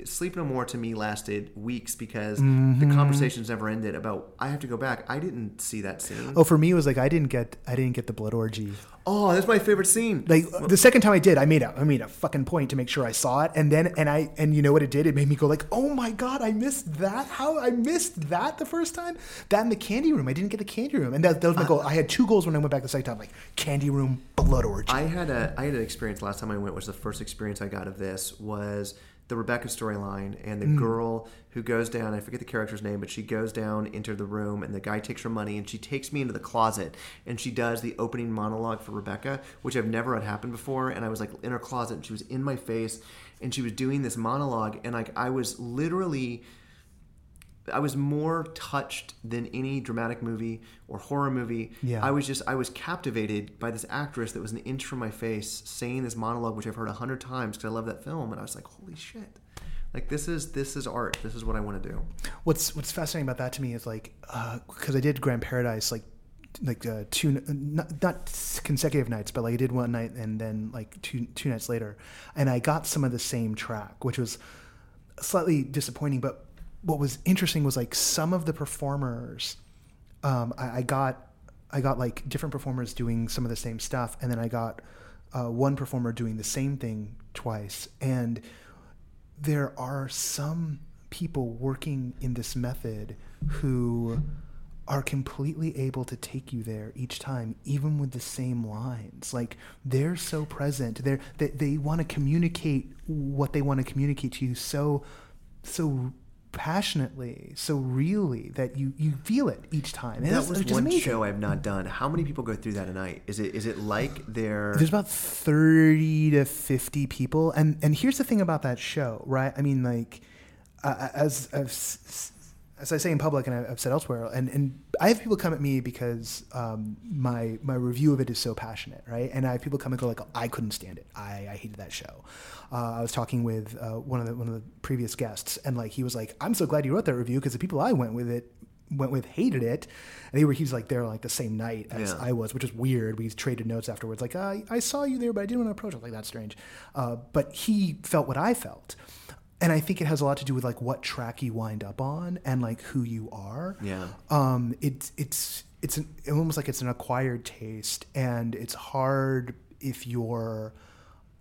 Sleep No More to me lasted weeks because Mm-hmm. the conversations never ended about I have to go back. I didn't see that scene. Oh, for me, it was like I didn't get I didn't get the blood orgy. Oh, that's my favorite scene. Like uh, the second time I did, I made a I made a fucking point to make sure I saw it, and then and I and you know what it did? It made me go like, oh my god, I missed that. How I missed that the first time. That in the candy room, I didn't get the candy room, and that, that was my goal. I had two goals when I went back the second time, like candy room, blood orgy. I had a I had an experience last time I went, which was the first experience I got of this was the Rebecca storyline and the Mm. girl who goes down. I forget the character's name, but she goes down into the room and the guy takes her money and she takes me into the closet and she does the opening monologue for Rebecca, which I've never had happen before. And I was like in her closet and she was in my face and she was doing this monologue and like I was literally. I was more touched than any dramatic movie or horror movie. Yeah. I was just I was captivated by this actress that was an inch from my face saying this monologue, which I've heard a hundred times because I love that film, and I was like, holy shit! Like this is this is art. This is what I want to do. What's What's fascinating about that to me is like because I did Grand Paradise like like uh, two not, not consecutive nights, but like I did one night and then like two two nights later, and I got some of the same track, which was slightly disappointing. But what was interesting was like some of the performers, um, I, I got I got like different performers doing some of the same stuff, and then I got uh, one performer doing the same thing twice, and there are some people working in this method who are completely able to take you there each time even with the same lines. Like they're so present. They're they, they want to communicate what they want to communicate to you so so passionately so really that you you feel it each time and that was one amazing. show I've not done. How many people go through that a night? Is it is it like they're There's about 30 to 50 people. And and here's the thing about that show, right? I mean, like, uh, as, as as I say in public, and I've said elsewhere, and, and I have people come at me because um, my my review of it is so passionate, right? And I have people come and go like, I couldn't stand it. I, I hated that show. Uh, I was talking with uh, one of the one of the previous guests, and like he was like, I'm so glad you wrote that review because the people I went with it went with hated it. And they were he's like there like the same night as Yeah. I was, which is weird. We traded notes afterwards, like uh, I saw you there, but I didn't want to approach. I was like that's strange. Uh, but he felt what I felt. And I think it has a lot to do with like what track you wind up on and like who you are. Yeah. Um, it's it's it's an, almost like it's an acquired taste, and it's hard if you're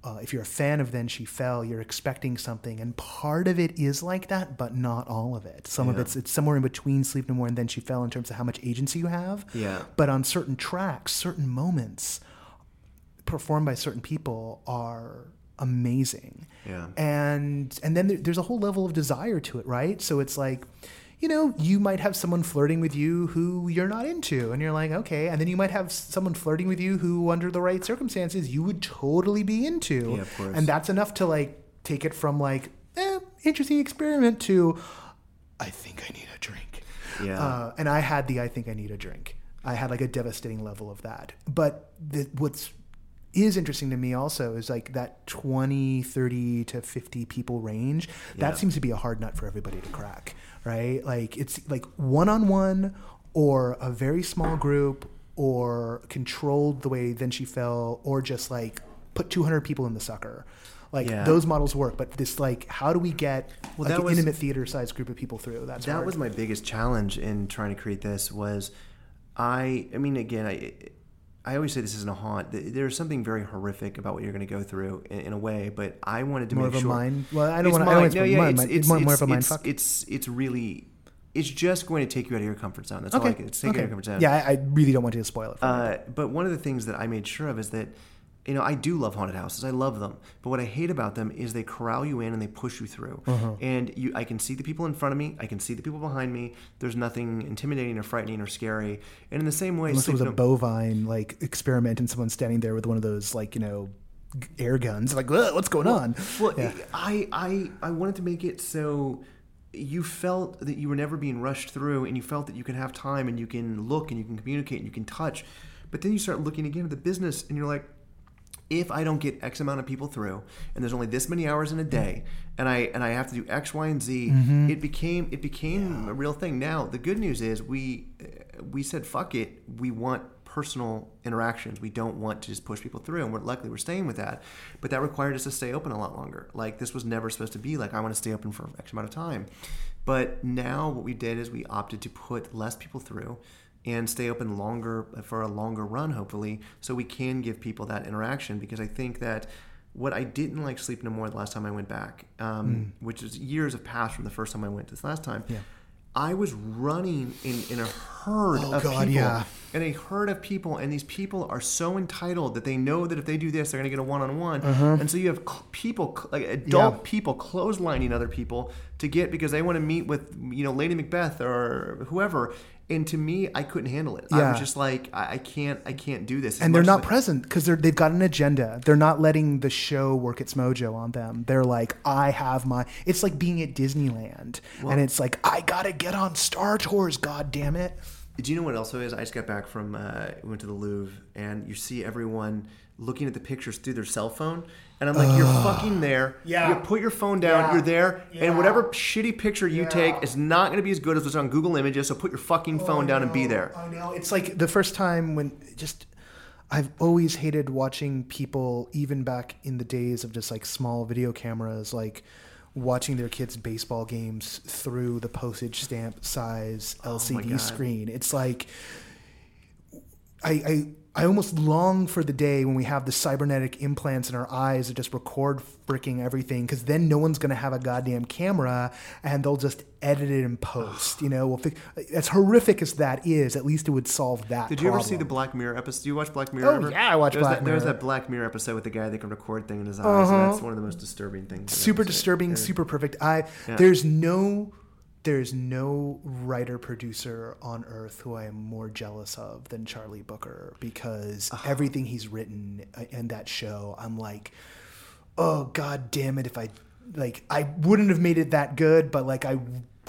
uh, if you're a fan of Then She Fell, you're expecting something, and part of it is like that, but not all of it. Some of it's it's somewhere in between Sleep No More and Then She Fell in terms of how much agency you have. Yeah. But on certain tracks, certain moments, performed by certain people are amazing. Yeah. And and then there, there's a whole level of desire to it, right? So it's like, you know, you might have someone flirting with you who you're not into, and you're like, okay. And then you might have someone flirting with you who, under the right circumstances, you would totally be into. Yeah, of course. And that's enough to like take it from like, eh, interesting experiment to, I think I need a drink. Yeah. Uh, and I had the I think I need a drink. I had like a devastating level of that. But the, what's is interesting to me also is like that 20, 30 to 50 people range. Yeah. That seems to be a hard nut for everybody to crack, right? Like it's like one on one or a very small group or controlled the way then she fell or just like put 200 people in the sucker. Like Yeah. those models work, but this like how do we get Well, like that an was- intimate theater sized group of people through? That's that hard. was my biggest challenge in trying to create this was i i mean again i i always say this isn't a haunt there's something very horrific about what you're going to go through in, in a way but i wanted to more make of a sure mind. Well, I don't want to. I don't no, yeah, mind. it's- It's, it's- more, more of a it's- mind it's- fuck. it's it's really it's just going to take you out of your comfort zone that's all I okay. can, it's taking you out of your comfort zone Yeah, I, I really don't want you to spoil it. Uh, but one of the things that I made sure of is that, you know, I do love haunted houses. I love them. But what I hate about them is they corral you in and they push you through. Uh-huh. And you, I can see the people in front of me. I can see the people behind me. There's nothing intimidating or frightening or scary. And in the same way, Unless it was a bovine like experiment and someone standing there with one of those like you know air guns, like what's going on? Well, Yeah. I, I, I wanted to make it so you felt that you were never being rushed through and you felt that you can have time and you can look and you can communicate and you can touch. But then you start looking again at the business and you're like, if I don't get X amount of people through and there's only this many hours in a day and I and I have to do X, Y, and Z, Mm-hmm. it became it became a real thing. Now the good news is we uh, we said fuck it. We want personal interactions. We don't want to just push people through, and we're luckily we're staying with that. But that required us to stay open a lot longer. Like this was never supposed to be like I want to stay open for X amount of time. But now what we did is we opted to put less people through and stay open longer for a longer run, hopefully, so we can give people that interaction. Because I think that what I didn't like Sleep No More the last time I went back, um, which is years have passed from the first time I went this last time. Mm. Yeah. I was running in, in a herd Oh, of God, people, yeah. and a herd of people, and these people are so entitled that they know that if they do this, they're going to get a one-on-one, and so you have people, like adult. Yeah. people, clotheslining other people to get because they want to meet with you know Lady Macbeth or whoever. And to me, I couldn't handle it. I Yeah. was just like, I, I can't, I can't do this. And they're not I- present because they're they've got an agenda. They're not letting the show work its mojo on them. They're like, I have my. It's like being at Disneyland, and it's like I gotta get on Star Tours. God damn it! Do you know what else is? I just got back from uh, went to the Louvre, and you see everyone looking at the pictures through their cell phone, and I'm like, you're fucking there. Yeah. You put your phone down. Yeah. You're there, Yeah. and whatever shitty picture you Yeah. take is not going to be as good as what's on Google Images. So put your fucking phone down and be there. I know. It's like the first time when just I've always hated watching people, even back in the days of just like small video cameras, like watching their kids' baseball games through the postage stamp size LCD Oh screen. It's like I, I almost long for the day when we have the cybernetic implants in our eyes that just record freaking everything because then no one's going to have a goddamn camera and they'll just edit it in post. You know, we'll fix, as horrific as that is, at least it would solve that. Did you ever see the Black Mirror episode? Do you watch Black Mirror? Oh, ever? yeah, I watch There's Black that, There's Mirror. that Black Mirror episode with the guy that can record thing in his eyes. Uh-huh. That's one of the most disturbing things. Super disturbing, Yeah. super perfect. I Yeah. there's no there's no writer producer on earth who I am more jealous of than Charlie Brooker because uh-huh. everything he's written in that show, I'm like, oh god damn it, if I like I wouldn't have made it that good, but like I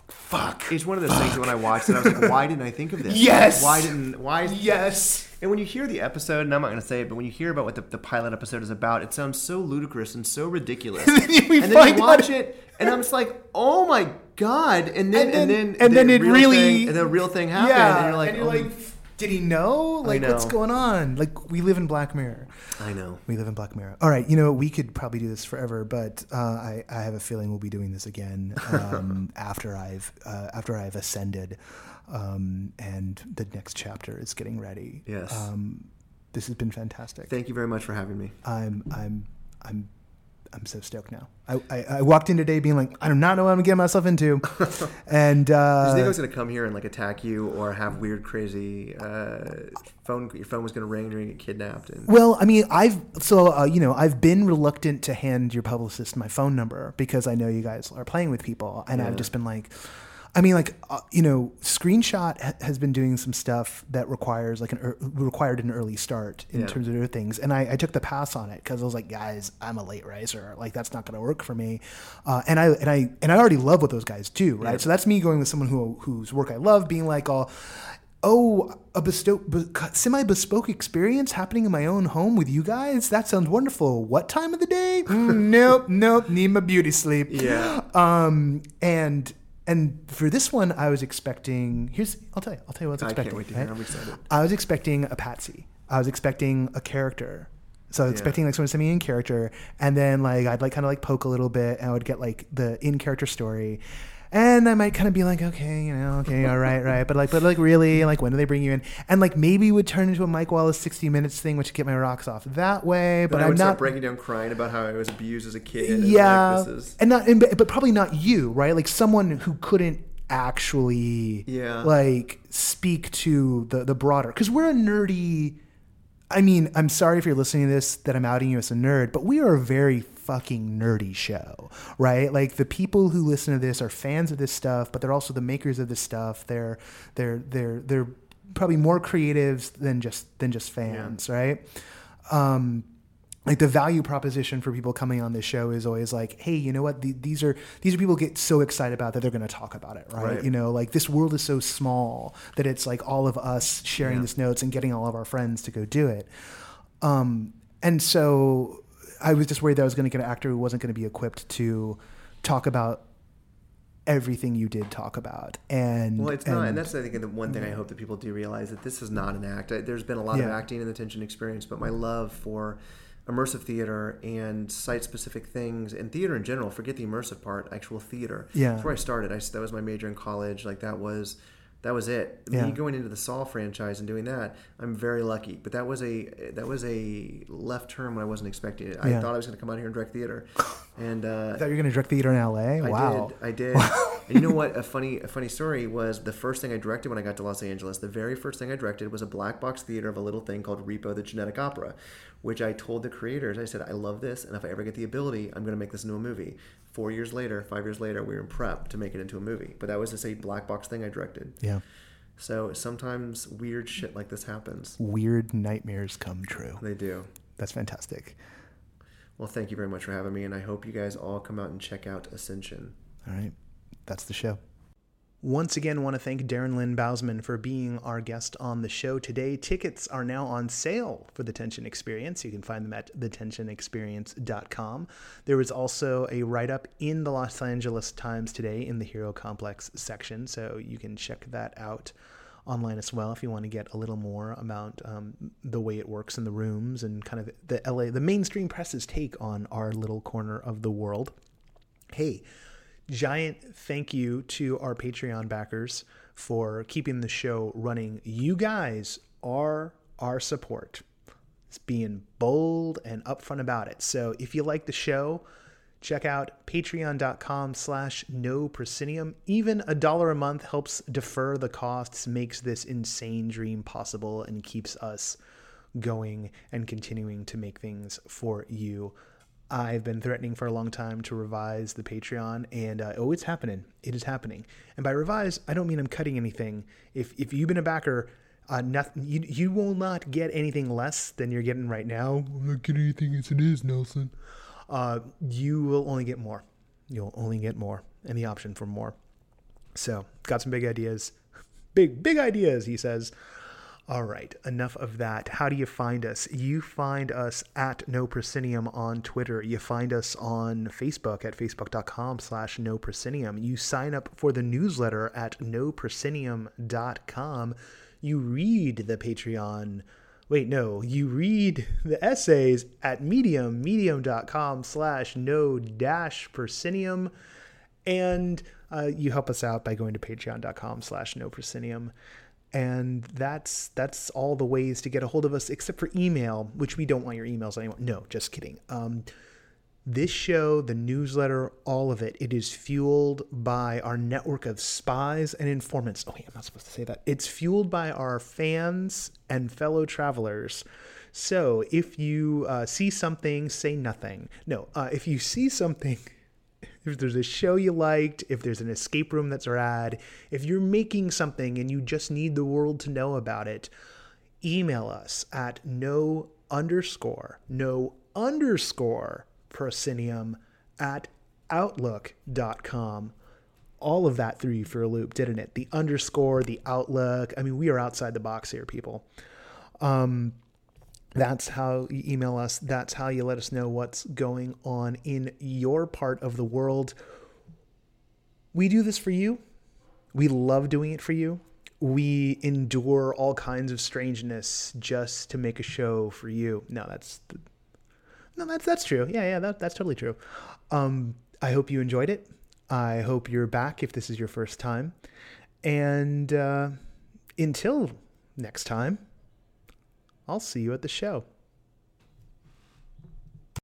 Fuck. It's one of those things that when I watched it, I was like, why didn't I think of this? Yes! Why didn't? Why? Yes. And when you hear the episode, and I'm not going to say it, but when you hear about what the, the pilot episode is about, it sounds so ludicrous and so ridiculous. And then find you watch it, and I'm just like, oh my god! And then And then- and then and the then it really- thing, and the real thing happened, Yeah. and you're like, oh, like did he know? Like, what's know. going on? Like, we live in Black Mirror. I know. We live in Black Mirror. All right, you know we could probably do this forever, but uh, I, I have a feeling we'll be doing this again um, after I've uh, after I've ascended, um, and the next chapter is getting ready. Yes. Um, this has been fantastic. Thank you very much for having me. I'm I'm I'm I'm so stoked now. I, I, I walked in today being like, I do not know what I'm getting myself into, and Did you think I uh, was gonna come here and like attack you or have weird, crazy uh, phone? Your phone was gonna ring and you're get kidnapped. And Well, I mean, I've so uh, you know I've been reluctant to hand your publicist my phone number because I know you guys are playing with people, and I've just been like, I mean, like uh, you know, Screenshot ha- has been doing some stuff that requires like an ear required an early start in Yeah. terms of other things, and I, I took the pass on it because I was like, guys, I'm a late riser, like that's not going to work for me, uh, and I and I and I already love what those guys do, right? Yeah. So that's me going with someone who whose work I love, being like, all. Oh, a bestow, semi bespoke experience happening in my own home with you guys? That sounds wonderful. What time of the day? Mm, nope, nope. Need my beauty sleep. Yeah. Um, and and for this one, I was expecting. Here's, I'll tell you. I'll tell you what I was expecting. I can't wait to right? hear. I'm excited. I was expecting a patsy. I was expecting a character. So I was Yeah. expecting like someone to send me in character, and then like I'd like kind of like poke a little bit, and I would get like the in character story, and I might kind of be like, okay, you know, okay, all right, right, but like, but like really, like when do they bring you in? And like maybe it would turn into a Mike Wallace sixty minutes thing, which would get my rocks off that way. But But I I'm would start not breaking down, crying about how I was abused as a kid. and, yeah, like, this is, and not, and, but but probably not you, right? Like someone who couldn't actually, Yeah. like speak to the the broader because we're a nerdy. I mean, I'm sorry if you're listening to this that I'm outing you as a nerd, but we are a very fucking nerdy show, right? Like the people who listen to this are fans of this stuff, but they're also the makers of this stuff. They're they're they're they're probably more creatives than just than just fans, right? Um, like the value proposition for people coming on this show is always like, hey, you know what? The, these are these are people get so excited about that they're going to talk about it, right? Right. You know, like this world is so small that it's like all of us sharing Yeah. this notes and getting all of our friends to go do it. Um, and so I was just worried that I was going to get an actor who wasn't going to be equipped to talk about everything you did talk about. And Well, it's not, and that's I think the one thing I hope that people do realize that this is not an act. There's been a lot of acting in the tension experience, but my love for immersive theater and site-specific things and theater in general. Forget the immersive part, actual theater. Yeah. that's where I started. I that was my major in college. Like that was. That was it. Yeah. Me going into the Saw franchise and doing that, I'm very lucky. But that was a that was a left turn when I wasn't expecting it. I Yeah. thought I was going to come out here and direct theater, and uh, I thought you were going to direct theater in LA. wow. I did. I did. and you know what? A funny, a funny story was the first thing I directed when I got to Los Angeles. The very first thing I directed was a black box theater of a little thing called Repo: The Genetic Opera, which I told the creators. I said, I love this, and if I ever get the ability, I'm going to make this into a movie. Four years later, five years later, we were in prep to make it into a movie. But that was just a black box thing I directed. Yeah. So sometimes weird shit like this happens. Weird nightmares come true. They do. That's fantastic. Well, thank you very much for having me, and I hope you guys all come out and check out Ascension. All right. That's the show. Once again, want to thank Darren Lynn Bousman for being our guest on the show today. Tickets are now on sale for the Tension Experience. You can find them at thetensionexperience.com. There was also a write up in the Los Angeles Times today in the Hero Complex section, so you can check that out online as well if you want to get a little more about um, the way it works in the rooms and kind of the LA, the mainstream press's take on our little corner of the world. Hey, giant thank you to our Patreon backers for keeping the show running. You guys are our support. It's being bold and upfront about it. So if you like the show, check out patreon.com slash no proscenium. Even a dollar a month helps defer the costs, makes this insane dream possible, and keeps us going and continuing to make things for you. I've been threatening for a long time to revise the Patreon, and uh, oh, it's happening. It is happening. And by revise, I don't mean I'm cutting anything. If if you've been a backer, uh, nothing, you you will not get anything less than you're getting right now. I'm not getting anything as it is, Nelson. Uh, you will only get more. You'll only get more, and the option for more. So, got some big ideas. Big, big ideas, he says. All right, enough of that. How do you find us? You find us at No Proscenium on Twitter. You find us on Facebook at facebook.com slash No Proscenium. You sign up for the newsletter at noproscenium.com. You read the Patreon. Wait, no, you read the essays at Medium, medium.com slash no dash proscenium. And uh, you help us out by going to patreon.com slash no proscenium and that's that's all the ways to get a hold of us except for email which we don't want your emails anymore. No just kidding. Um, this show the newsletter all of it it is fueled by our network of spies and informants. Oh wait i'm not supposed to say that. It's fueled by our fans and fellow travelers. So if you uh, see something say nothing. No uh, if you see something if there's a show you liked, if there's an escape room that's rad, if you're making something and you just need the world to know about it, email us at no underscore, no underscore proscenium at outlook.com. All of that threw you for a loop, didn't it? The underscore, the outlook. I mean, we are outside the box here, people. Um, that's how you email us. That's how you let us know what's going on in your part of the world. We do this for you. We love doing it for you. We endure all kinds of strangeness just to make a show for you. No, that's no, that's that's true. Yeah, yeah, that, that's totally true. Um, I hope you enjoyed it. I hope you're back if this is your first time. And uh, until next time. I'll see you at the show.